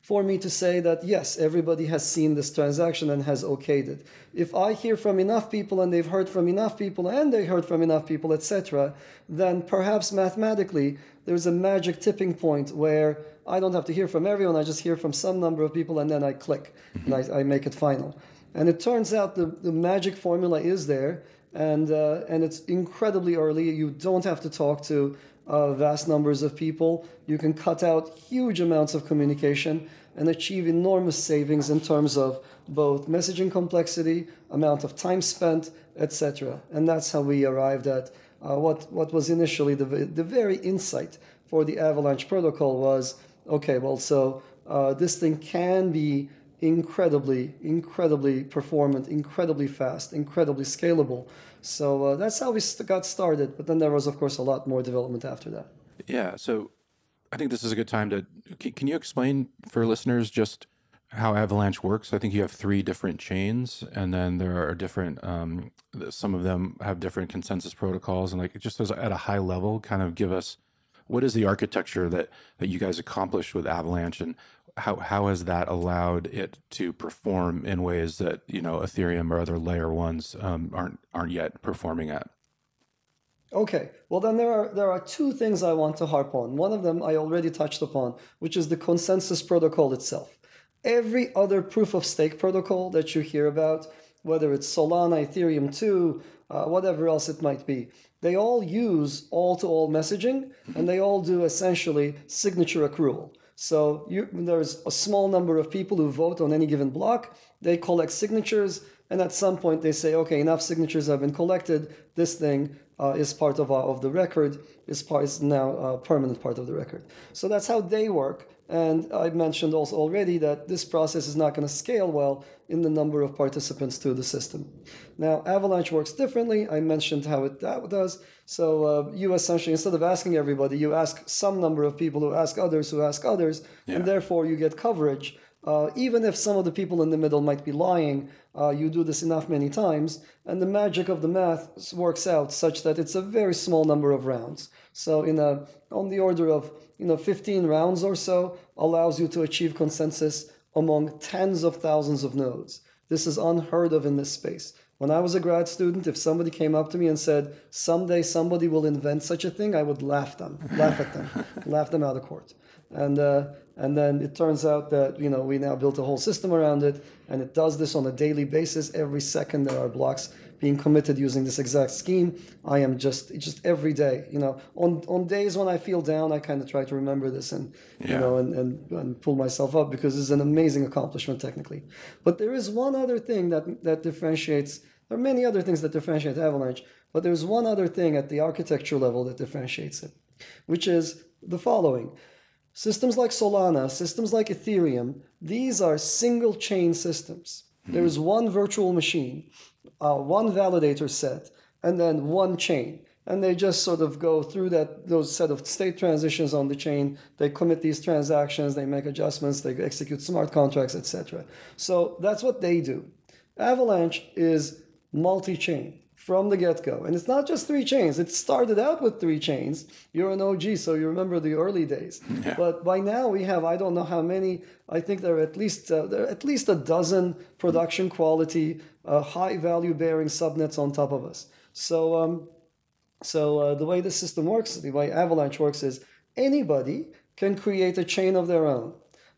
for me to say that yes, everybody has seen this transaction and has okayed it. If I hear from enough people and they've heard from enough people and they heard from enough people, etc., then perhaps mathematically there's a magic tipping point where I don't have to hear from everyone, I just hear from some number of people and then I click and I, I make it final. And it turns out the, the magic formula is there and, uh, and it's incredibly early. You don't have to talk to uh, vast numbers of people. You can cut out huge amounts of communication, and achieve enormous savings in terms of both messaging complexity, amount of time spent, etc. And that's how we arrived at uh, what, what was initially the, the very insight for the Avalanche protocol was okay, well, so uh, this thing can be incredibly, incredibly performant, incredibly fast, incredibly scalable. So uh, that's how we got started. But then there was, of course, a lot more development after that. Yeah. So I think this is a good time to. Can you explain for listeners just how Avalanche works? I think you have three different chains, and then there are different. Um, some of them have different consensus protocols, and like just as at a high level, kind of give us what is the architecture that that you guys accomplished with Avalanche, and how how has that allowed it to perform in ways that you know Ethereum or other layer ones um, aren't aren't yet performing at? Okay, well then there are there are two things I want to harp on. One of them I already touched upon, which is the consensus protocol itself. Every other proof of stake protocol that you hear about, whether it's Solana, Ethereum 2, uh, whatever else it might be, they all use all-to-all messaging, and they all do essentially signature accrual. So you, there's a small number of people who vote on any given block. They collect signatures, and at some point they say, okay, enough signatures have been collected. This thing uh, is part of, uh, of the record, is, part, is now a permanent part of the record. So that's how they work. And I mentioned also already that this process is not going to scale well in the number of participants to the system. Now, Avalanche works differently. I mentioned how it that does. So uh, you essentially, instead of asking everybody, you ask some number of people who ask others who ask others, yeah. and therefore you get coverage uh, even if some of the people in the middle might be lying, uh, you do this enough many times, and the magic of the math works out such that it's a very small number of rounds. So, in a on the order of you know 15 rounds or so, allows you to achieve consensus among tens of thousands of nodes. This is unheard of in this space. When I was a grad student, if somebody came up to me and said, "Someday somebody will invent such a thing," I would laugh them, laugh at them, laugh them out of court. And uh, and then it turns out that you know we now built a whole system around it, and it does this on a daily basis. Every second there are blocks being committed using this exact scheme. I am just just every day, you know, on on days when I feel down, I kind of try to remember this and yeah. you know and, and and pull myself up because it's an amazing accomplishment technically. But there is one other thing that that differentiates. There are many other things that differentiate Avalanche, but there's one other thing at the architecture level that differentiates it, which is the following. Systems like Solana, systems like Ethereum, these are single chain systems. Mm-hmm. There is one virtual machine, uh, one validator set, and then one chain. And they just sort of go through that those set of state transitions on the chain. They commit these transactions, they make adjustments, they execute smart contracts, etc. So that's what they do. Avalanche is multi-chain from the get go. And it's not just three chains. It started out with three chains. You're an OG, so you remember the early days. Yeah. But by now we have I don't know how many. I think there are at least uh, there are at least a dozen production quality, uh, high value bearing subnets on top of us. So um, so uh, the way the system works, the way Avalanche works, is anybody can create a chain of their own.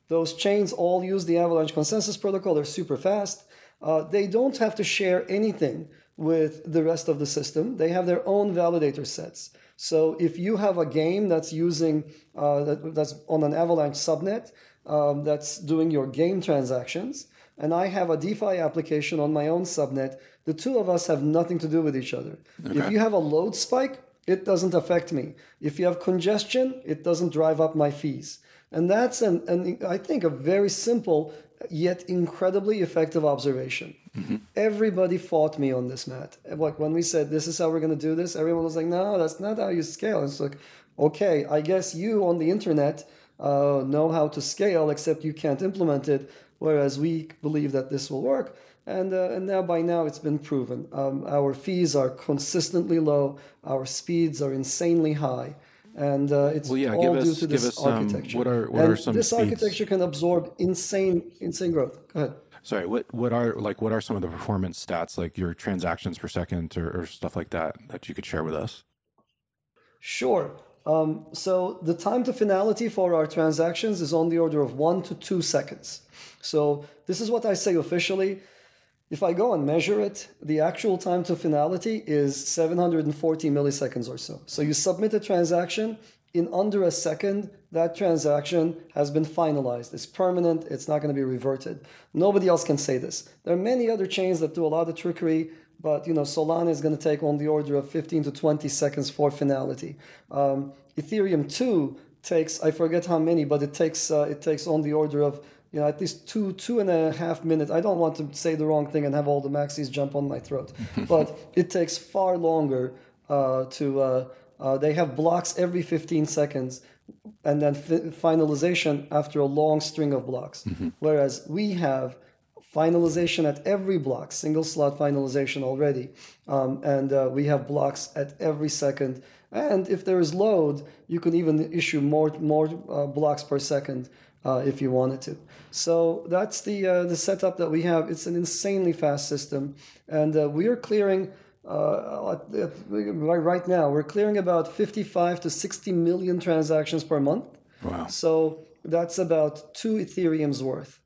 Those chains all use the Avalanche consensus protocol. They're super fast. Uh, they don't have to share anything with the rest of the system. They have their own validator sets. So if you have a game that's using uh, that, that's on an Avalanche subnet um, that's doing your game transactions, and I have a DeFi application on my own subnet, the two of us have nothing to do with each other. Okay. If you have a load spike, it doesn't affect me. If you have congestion, it doesn't drive up my fees. And that's an, an I think a very simple yet incredibly effective observation. Mm-hmm. Everybody fought me on this, Matt. Like when we said this is how we're going to do this, everyone was like, "No, that's not how you scale." It's like, okay, I guess you on the internet uh, know how to scale, except you can't implement it. Whereas we believe that this will work, and uh, and now by now it's been proven. Um, our fees are consistently low. Our speeds are insanely high and uh, it's well, yeah, all due to this architecture. what are what and are some this speeds? architecture can absorb insane insane growth. Go ahead. Sorry, what what are like what are some of the performance stats like your transactions per second or, or stuff like that that you could share with us? Sure. Um, so the time to finality for our transactions is on the order of one to two seconds. So this is what I say officially. If I go and measure it, the actual time to finality is 740 milliseconds or so. So you submit a transaction, in under a second, that transaction has been finalized. It's permanent. It's not going to be reverted. Nobody else can say this. There are many other chains that do a lot of trickery, but you know Solana is going to take on the order of 15 to 20 seconds for finality. Um, Ethereum 2 takes I forget how many, but it takes uh, it takes on the order of you know at least two two and a half minutes. I don't want to say the wrong thing and have all the maxis jump on my throat, but it takes far longer uh, to. Uh, uh, they have blocks every 15 seconds and then fi- finalization after a long string of blocks. Mm-hmm. Whereas we have finalization at every block, single slot finalization already. Um, and uh, we have blocks at every second. And if there is load, you can even issue more, more uh, blocks per second uh, if you wanted to. So that's the, uh, the setup that we have. It's an insanely fast system. And uh, we are clearing uh, right now we're clearing about 55 to 60 million transactions per month. Wow. So that's about two ethereum's worth.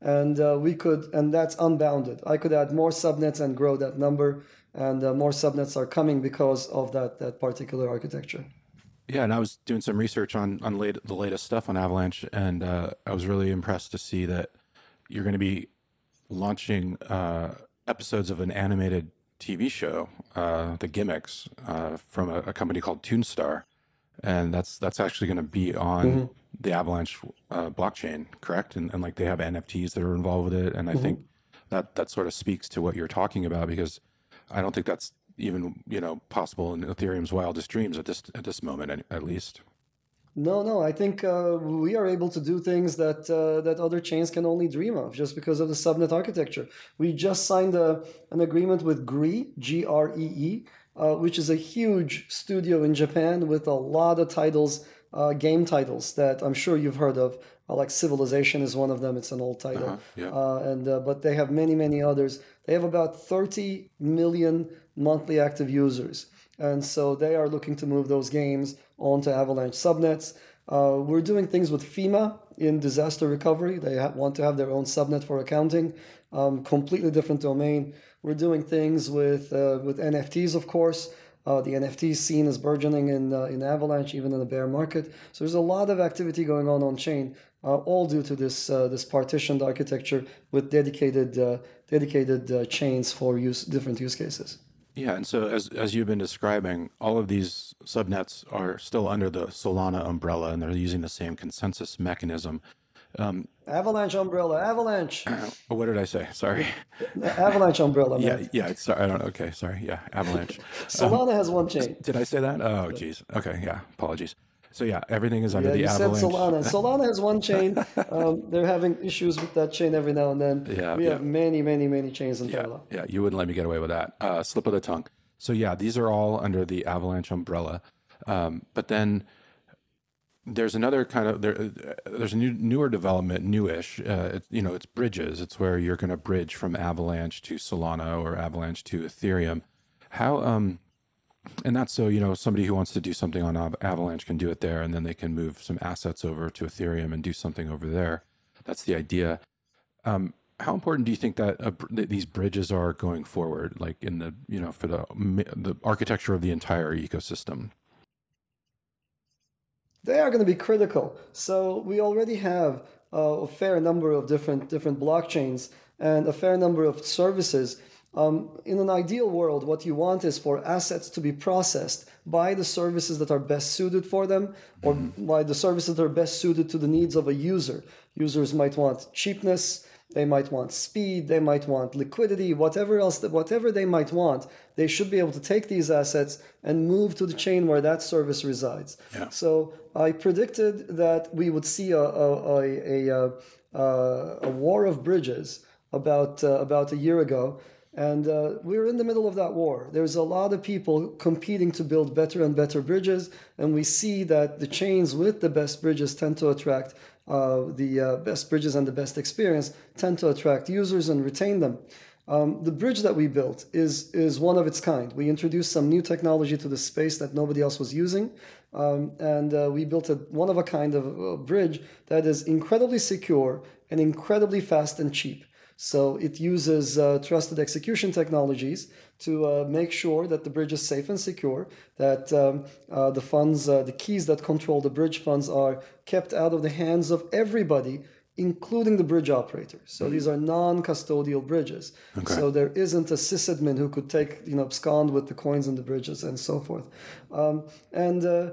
And uh, we could and that's unbounded. I could add more subnets and grow that number and uh, more subnets are coming because of that that particular architecture. Yeah and i was doing some research on on late, the latest stuff on avalanche and uh, i was really impressed to see that you're going to be launching uh, episodes of an animated TV show, uh, The Gimmicks, uh, from a, a, company called Toonstar, and that's that's actually going to be on mm-hmm. the Avalanche uh, blockchain, correct? And, and like they have NFTs that are involved with it, and I mm-hmm. think that that sort of speaks to what you're talking about because I don't think that's even you know possible in Ethereum's wildest dreams at this at this moment, at, at least. No, no. I think uh, we are able to do things that uh, that other chains can only dream of, just because of the subnet architecture. We just signed a, an agreement with Gree, G R E E, uh, which is a huge studio in Japan with a lot of titles, uh, game titles that I'm sure you've heard of. Uh, like Civilization is one of them. It's an old title, uh-huh, yeah. and but they have many, many others. They have about 30 million monthly active users. And so they are looking to move those games onto Avalanche subnets. Uh, we're doing things with FEMA in disaster recovery. They ha- want to have their own subnet for accounting, um, completely different domain. We're doing things with uh, with NFTs, of course. Uh, the NFT scene is burgeoning in uh, in Avalanche, even in the bear market. So there's a lot of activity going on on chain, uh, all due to this uh, this partitioned architecture with dedicated dedicated chains for use different use cases. Yeah, and so as as you've been describing, all of these subnets are still under the Solana umbrella, and they're using the same consensus mechanism. Um, Avalanche umbrella, Avalanche. what did I say? Sorry. Avalanche umbrella. Man. Yeah, yeah. Sorry, I don't. Okay, sorry. Yeah, Avalanche. Solana um, has one chain. Did I say that? Oh, geez. Okay, yeah. Apologies. So yeah, everything is under yeah, the you Avalanche. Said Solana. Solana has one chain. Um, they're having issues with that chain every now and then. Yeah, we yeah. have many, many, many chains in yeah, parallel. Yeah, you wouldn't let me get away with that. Uh, slip of the tongue. So yeah, these are all under the Avalanche umbrella. Um, but then there's another kind of there. There's a new, newer development, newish. Uh, it, you know, it's bridges. It's where you're going to bridge from Avalanche to Solana or Avalanche to Ethereum. How um, and that's so you know somebody who wants to do something on Avalanche can do it there, and then they can move some assets over to Ethereum and do something over there. That's the idea. Um, how important do you think that, uh, that these bridges are going forward, like in the you know for the the architecture of the entire ecosystem? They are going to be critical. So we already have uh, a fair number of different different blockchains and a fair number of services um, in an ideal world, what you want is for assets to be processed by the services that are best suited for them or by the services that are best suited to the needs of a user. Users might want cheapness, they might want speed, they might want liquidity, whatever else, whatever they might want, they should be able to take these assets and move to the chain where that service resides. Yeah. So I predicted that we would see a, a, a, a, a war of bridges about, uh, about a year ago and uh, we're in the middle of that war. There's a lot of people competing to build better and better bridges, and we see that the chains with the best bridges tend to attract uh, the uh, best bridges and the best experience tend to attract users and retain them. Um, the bridge that we built is is one of its kind. We introduced some new technology to the space that nobody else was using, um, and uh, we built a one of a kind of a bridge that is incredibly secure and incredibly fast and cheap. So it uses uh, trusted execution technologies to uh, make sure that the bridge is safe and secure, that um, uh, the funds, uh, the keys that control the bridge funds are kept out of the hands of everybody including the bridge operator. So mm-hmm. these are non-custodial bridges. Okay. So there isn't a sysadmin who could take, you know, abscond with the coins in the bridges and so forth. Um, and uh,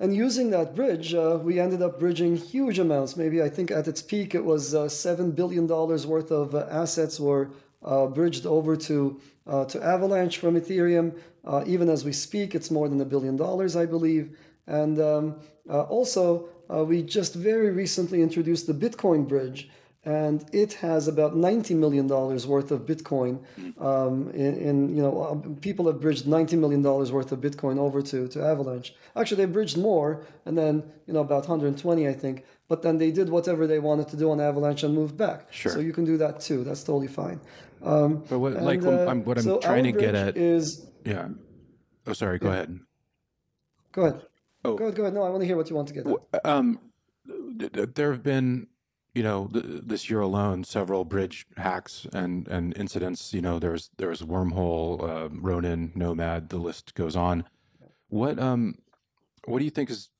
and using that bridge, uh, we ended up bridging huge amounts. Maybe I think at its peak it was uh, seven billion dollars worth of uh, assets were uh, bridged over to uh, to Avalanche from Ethereum. even as we speak, it's more than a billion dollars, I believe. And um, also, uh, we just very recently introduced the Bitcoin bridge, and it has about ninety million dollars worth of Bitcoin. Um, in, in, you know, um, people have bridged ninety million dollars worth of Bitcoin over to to Avalanche. Actually, they bridged more, and then you know about 120, I think. But then they did whatever they wanted to do on Avalanche and moved back. Sure. So you can do that too. That's totally fine. Um, but what, and, like uh, I'm, what I'm so trying to get at is yeah. Oh, sorry. Go yeah. ahead. Go ahead. Oh, go ahead, go ahead. No, I want to hear what you want to get. At. Um, there have been, you know, this year alone, several bridge hacks and and incidents. You know, there's there's wormhole, uh, Ronin, Nomad. The list goes on. What um, what do you think is?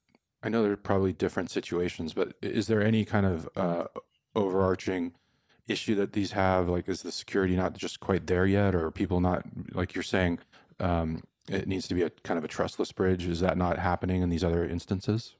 I know there are probably different situations, but is there any kind of uh, overarching issue that these have? Like, is the security not just quite there yet, or people not like you're saying? Um, it needs to be a kind of a trustless bridge. Is that not happening in these other instances?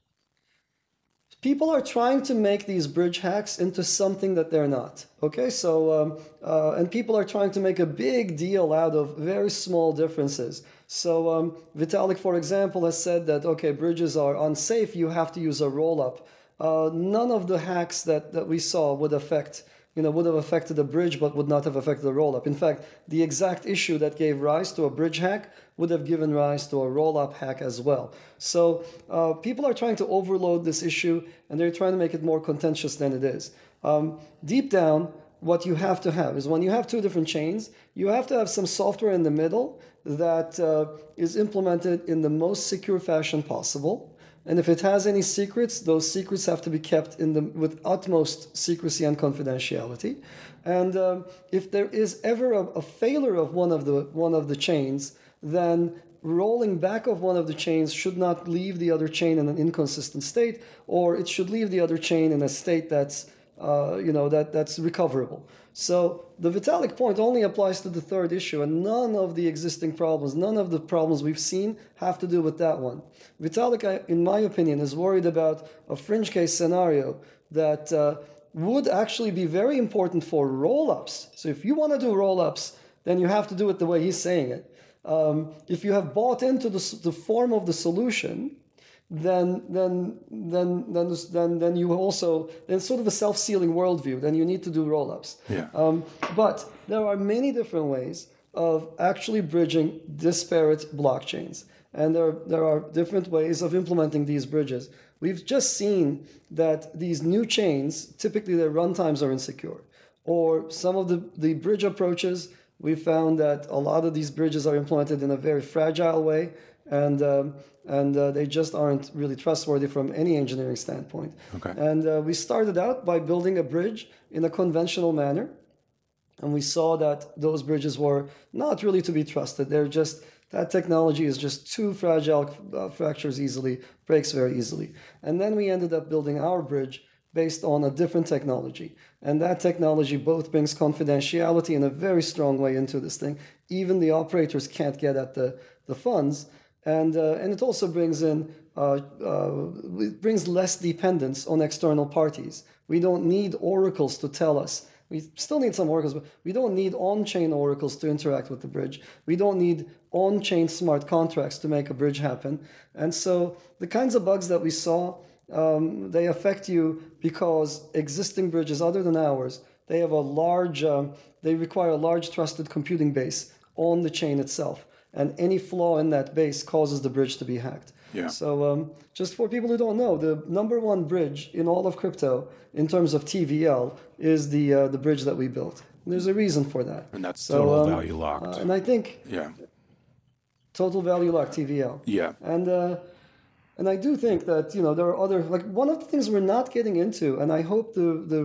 People are trying to make these bridge hacks into something that they're not. Okay, so um, uh, and people are trying to make a big deal out of very small differences. So um, Vitalik, for example, has said that okay, bridges are unsafe. You have to use a roll up. Uh, none of the hacks that, that we saw would affect you know, would have affected the bridge but would not have affected the rollup. In fact, the exact issue that gave rise to a bridge hack would have given rise to a rollup hack as well. So uh, people are trying to overload this issue and they're trying to make it more contentious than it is. Um, deep down, what you have to have is when you have two different chains, you have to have some software in the middle that uh, is implemented in the most secure fashion possible. And if it has any secrets, those secrets have to be kept in the, with utmost secrecy and confidentiality. And um, if there is ever a, a, failure of one of the one of the chains, then rolling back of one of the chains should not leave the other chain in an inconsistent state, or it should leave the other chain in a state that's uh, you know that that's recoverable. So the Vitalik point only applies to the third issue, and none of the existing problems, none of the problems we've seen have to do with that one. Vitalik, in my opinion, is worried about a fringe case scenario that uh, would actually be very important for roll ups. So if you want to do roll ups, then you have to do it the way he's saying it. Um, if you have bought into the, the form of the solution, then then then then then then you also then sort of a self-sealing worldview. Then you need to do roll-ups. Yeah. Um, but there are many different ways of actually bridging disparate blockchains, and there there are different ways of implementing these bridges. We've just seen that these new chains typically their runtimes are insecure, or some of the the bridge approaches. We found that a lot of these bridges are implemented in a very fragile way and um, and uh, they just aren't really trustworthy from any engineering standpoint. Okay. And uh, we started out by building a bridge in a conventional manner, and we saw that those bridges were not really to be trusted. They're just that technology is just too fragile, uh, fractures easily, breaks very easily. And then we ended up building our bridge based on a different technology. And that technology both brings confidentiality in a very strong way into this thing. Even the operators can't get at the, the funds and uh, and it also brings in uh, uh, it brings less dependence on external parties. We don't need oracles to tell us. We still need some oracles, but we don't need on-chain oracles to interact with the bridge. We don't need on-chain smart contracts to make a bridge happen. And so the kinds of bugs that we saw, um, they affect you because existing bridges, other than ours, they have a large, um, they require a large trusted computing base on the chain itself and any flaw in that base causes the bridge to be hacked. Yeah. So um, just for people who don't know, the number one bridge in all of crypto in terms of TVL is the uh, the bridge that we built. And there's a reason for that. And that's so, total um, value locked. Uh, and I think yeah, total value locked TVL. Yeah. And uh, and I do think that you know there are other like one of the things we're not getting into, and I hope the the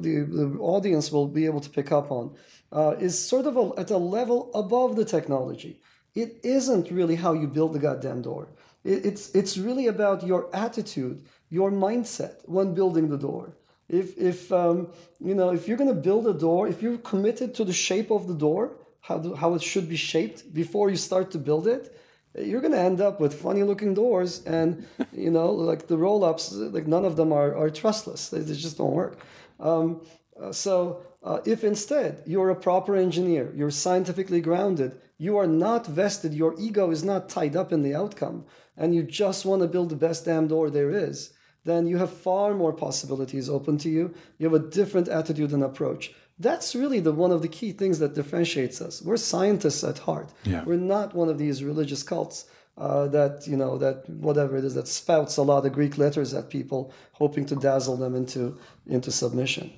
the, the audience will be able to pick up on, uh, is sort of a, at a level above the technology. It isn't really how you build the goddamn door. It, it's it's really about your attitude, your mindset when building the door. If if um, you know if you're going to build a door, if you're committed to the shape of the door, how how it should be shaped before you start to build it, you're going to end up with funny looking doors and you know like the roll ups like none of them are, are trustless they, they just don't work um, uh, so uh, if instead you're a proper engineer you're scientifically grounded you are not vested your ego is not tied up in the outcome and you just want to build the best damn door there is then you have far more possibilities open to you you have a different attitude and approach that's really the one of the key things that differentiates us. We're scientists at heart. Yeah. We're not one of these religious cults uh, that you know that whatever it is that spouts a lot of Greek letters at people, hoping to dazzle them into into submission.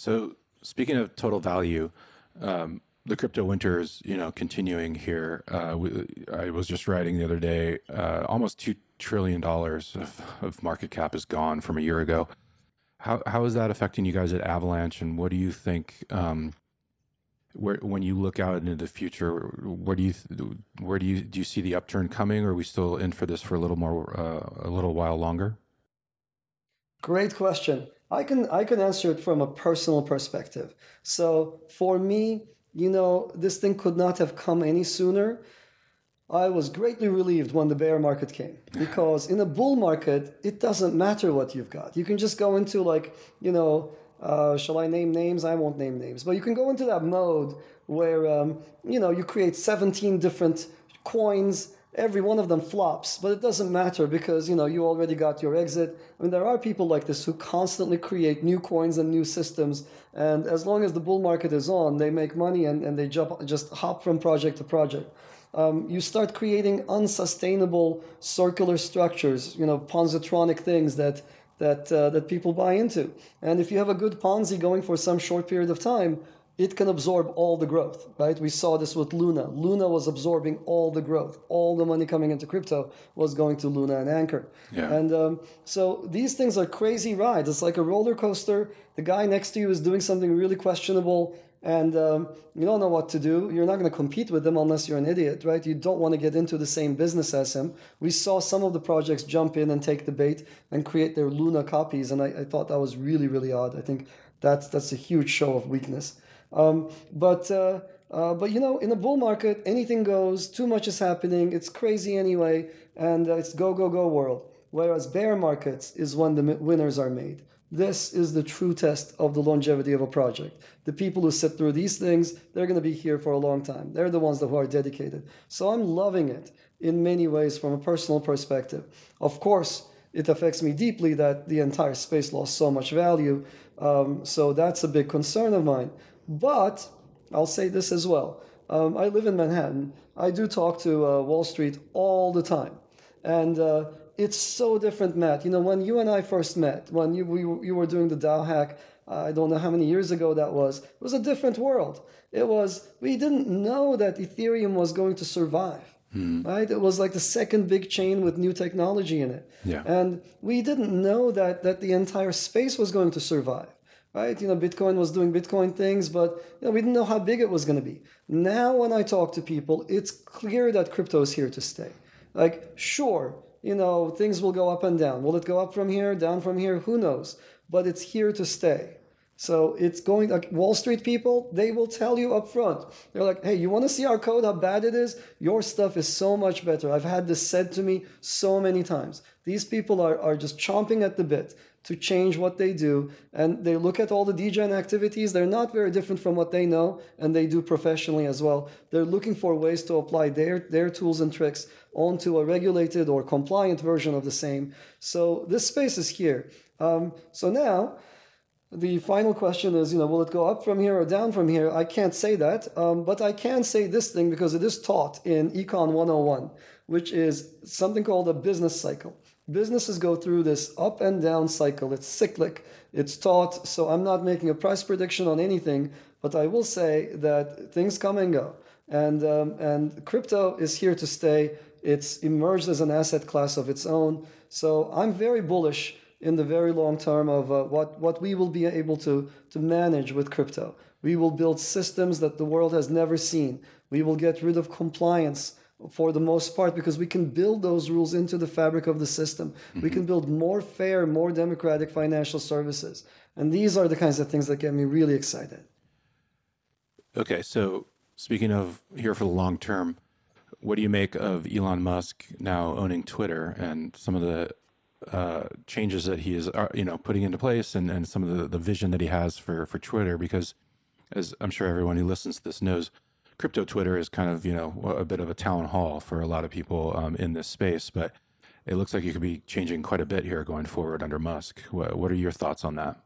So speaking of total value. Um, the crypto winter is, you know, continuing here. Uh, we, I was just writing the other day, uh, almost two trillion dollars of, of market cap is gone from a year ago. How how is that affecting you guys at Avalanche, and what do you think? Um, where when you look out into the future, where do you where do you do you see the upturn coming, or are we still in for this for a little more uh, a little while longer? Great question. I can I can answer it from a personal perspective. So for me, you know, this thing could not have come any sooner. I was greatly relieved when the bear market came because in a bull market, it doesn't matter what you've got. You can just go into like, you know, uh, shall I name names? I won't name names, but you can go into that mode where, um, you know, you create 17 different coins. Every one of them flops, but it doesn't matter because, you know, you already got your exit. I mean, there are people like this who constantly create new coins and new systems. And as long as the bull market is on, they make money and, and they jump, just hop from project to project um, you start creating unsustainable circular structures, you know, positronic things that that uh, that people buy into. And if you have a good Ponzi going for some short period of time, it can absorb all the growth, right? We saw this with Luna. Luna was absorbing all the growth. All the money coming into crypto was going to Luna and Anchor. Yeah. And um, so these things are crazy rides. It's like a roller coaster. The guy next to you is doing something really questionable and um, you don't know what to do. You're not going to compete with them unless you're an idiot, right? You don't want to get into the same business as him. We saw some of the projects jump in and take the bait and create their Luna copies, and I, I thought that was really, really odd. I think that's that's a huge show of weakness. Um, but uh, uh, but you know, in a bull market, anything goes. Too much is happening. It's crazy anyway, and uh, it's go go go world. Whereas bear markets is when the winners are made. This is the true test of the longevity of a project. The people who sit through these things, they're going to be here for a long time. They're the ones that who are dedicated. So I'm loving it in many ways from a personal perspective. Of course, it affects me deeply that the entire space lost so much value. Um, so that's a big concern of mine. But I'll say this as well. Um, I live in Manhattan. I do talk to uh, Wall Street all the time. And uh, it's so different, Matt. You know, when you and I first met, when you we, you were doing the DAO hack, I don't know how many years ago that was. It was a different world. It was we didn't know that Ethereum was going to survive. Hmm. Right? It was like the second big chain with new technology in it. Yeah. And we didn't know that that the entire space was going to survive. Right? You know, Bitcoin was doing Bitcoin things, but you know, we didn't know how big it was going to be. Now when I talk to people, it's clear that crypto is here to stay. Like, sure, you know, things will go up and down. Will it go up from here, down from here? Who knows? But it's here to stay. So it's going like Wall Street people, they will tell you up front. They're like, hey, you want to see our code, how bad it is? Your stuff is so much better. I've had this said to me so many times. These people are, are just chomping at the bit to change what they do. And they look at all the degen activities. They're not very different from what they know, and they do professionally as well. They're looking for ways to apply their, their tools and tricks onto a regulated or compliant version of the same. So this space is here. Um, so now, the final question is, you know, will it go up from here or down from here? I can't say that, um, but I can say this thing because it is taught in Econ 101, which is something called a business cycle businesses go through this up and down cycle. It's cyclic, it's taught. So I'm not making a price prediction on anything, but I will say that things come and go. And, um, and crypto is here to stay. It's emerged as an asset class of its own. So I'm very bullish in the very long term of uh, what, what we will be able to, to manage with crypto. We will build systems that the world has never seen. We will get rid of compliance for the most part because we can build those rules into the fabric of the system. Mm-hmm. We can build more fair, more democratic financial services. And these are the kinds of things that get me really excited. Okay, so speaking of here for the long term, what do you make of Elon Musk now owning Twitter and some of the uh, changes that he is, uh, you know, putting into place and, and some of the, the vision that he has for, for Twitter? Because as I'm sure everyone who listens to this knows, crypto Twitter is kind of, you know, a bit of a town hall for a lot of people um, in this space, but it looks like you could be changing quite a bit here going forward under Musk. What, what are your thoughts on that?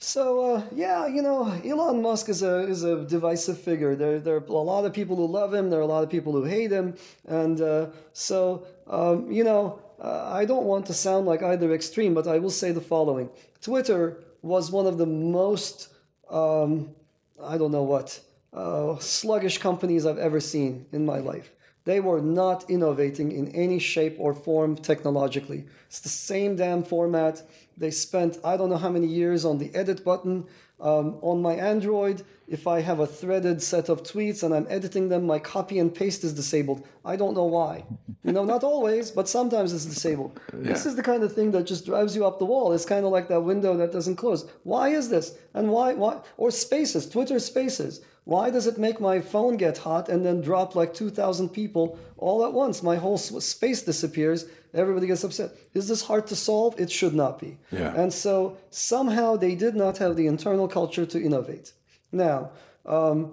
So uh, yeah, you know, Elon Musk is a is a divisive figure. There there are a lot of people who love him. There are a lot of people who hate him, and uh, so um, you know, uh, I don't want to sound like either extreme, but I will say the following: Twitter was one of the most um, I don't know what uh, sluggish companies I've ever seen in my life. They were not innovating in any shape or form technologically. It's the same damn format. They spent I don't know how many years on the edit button. Um, on my Android, if I have a threaded set of tweets and I'm editing them, my copy and paste is disabled. I don't know why. You know, not always, but sometimes it's disabled. Yeah. This is the kind of thing that just drives you up the wall. It's kind of like that window that doesn't close. Why is this? And why? Why? Or spaces, Twitter spaces. Why does it make my phone get hot and then drop like 2,000 people all at once? My whole space disappears. Everybody gets upset. Is this hard to solve? It should not be. Yeah. And so somehow they did not have the internal culture to innovate. Now, um,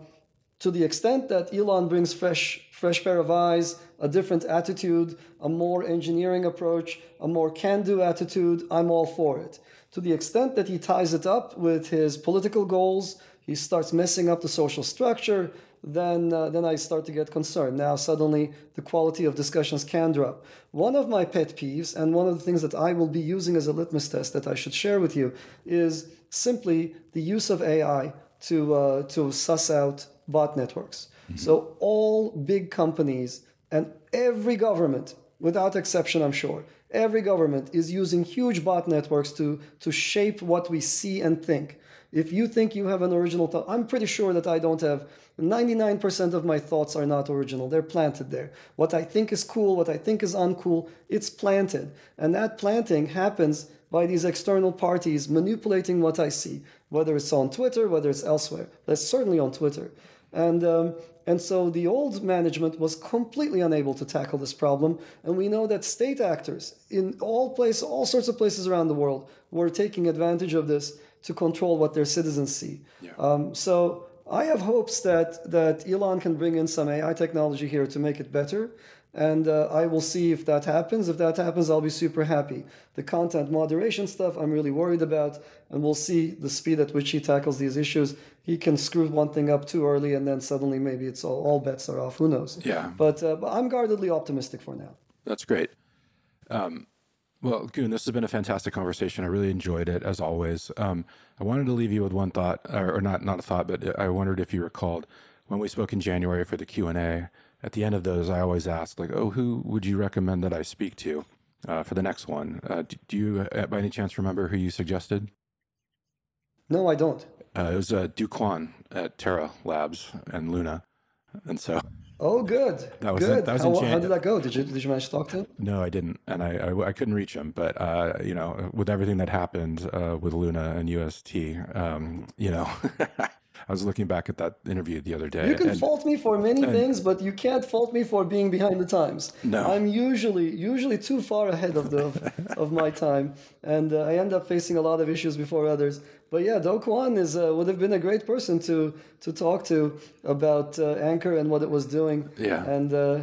to the extent that Elon brings fresh, fresh pair of eyes, a different attitude, a more engineering approach, a more can-do attitude, I'm all for it. To the extent that he ties it up with his political goals, he starts messing up the social structure, then uh, then I start to get concerned. Now suddenly the quality of discussions can drop. One of my pet peeves and one of the things that I will be using as a litmus test that I should share with you is simply the use of AI to uh, to suss out bot networks. Mm-hmm. So all big companies and every government, without exception, I'm sure, every government is using huge bot networks to to shape what we see and think. If you think you have an original thought, I'm pretty sure that I don't have 99% of my thoughts are not original. They're planted there. What I think is cool, what I think is uncool, it's planted. And that planting happens by these external parties manipulating what I see, whether it's on Twitter, whether it's elsewhere. That's certainly on Twitter. And, um, and so the old management was completely unable to tackle this problem. And we know that state actors in all places, all sorts of places around the world were taking advantage of this to control what their citizens see. Yeah. Um, so I have hopes that that Elon can bring in some AI technology here to make it better, and uh, I will see if that happens. If that happens, I'll be super happy. The content moderation stuff, I'm really worried about, and we'll see the speed at which he tackles these issues. He can screw one thing up too early, and then suddenly maybe it's all, all bets are off. Who knows? Yeah. But, uh, but I'm guardedly optimistic for now. That's great. Um, well, Gün, this has been a fantastic conversation. I really enjoyed it as always. Um, I wanted to leave you with one thought, or, or, not not a thought, but I wondered if you recalled when we spoke in January for the Q and A. At the end of those, I always ask, like, "Oh, who would you recommend that I speak to uh, for the next one?" Uh, do, do, you, uh, by any chance, remember who you suggested? No, I don't. Uh, it was uh, Kwon at Terra Labs and Luna, and so Oh, good. That was good. That was how, how, did that go? Did you did you manage to talk to him? No, I didn't, and I I, I couldn't reach him. But uh, you know, with everything that happened uh, with Luna and UST, um, you know. I was looking back at that interview the other day. You can and, fault me for many and, things, but you can't fault me for being behind the times. No, I'm usually usually too far ahead of the of my time, and uh, I end up facing a lot of issues before others. But yeah, Do Kwon is uh, would have been a great person to to talk to about uh, Anchor and what it was doing. Yeah, and uh,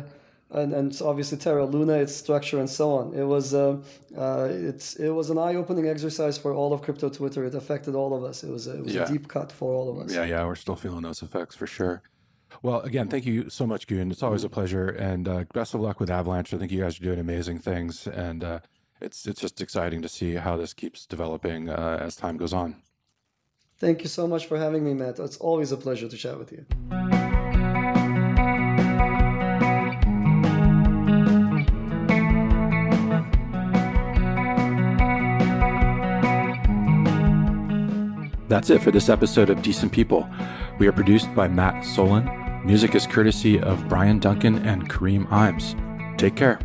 and, and obviously Terra Luna, its structure and so on. It was uh, uh, it's it was an eye opening exercise for all of crypto Twitter. It affected all of us. It was a, it was yeah. a deep cut for all of us. Yeah, yeah, we're still feeling those effects for sure. Well, again, thank you so much, Gün. It's always a pleasure, and uh, best of luck with Avalanche. I think you guys are doing amazing things, and uh, it's it's just exciting to see how this keeps developing uh, as time goes on. Thank you so much for having me, Matt. It's always a pleasure to chat with you. That's it for this episode of Decent People. We are produced by Matt Solon. Music is courtesy of Brian Duncan and Kareem Imes. Take care.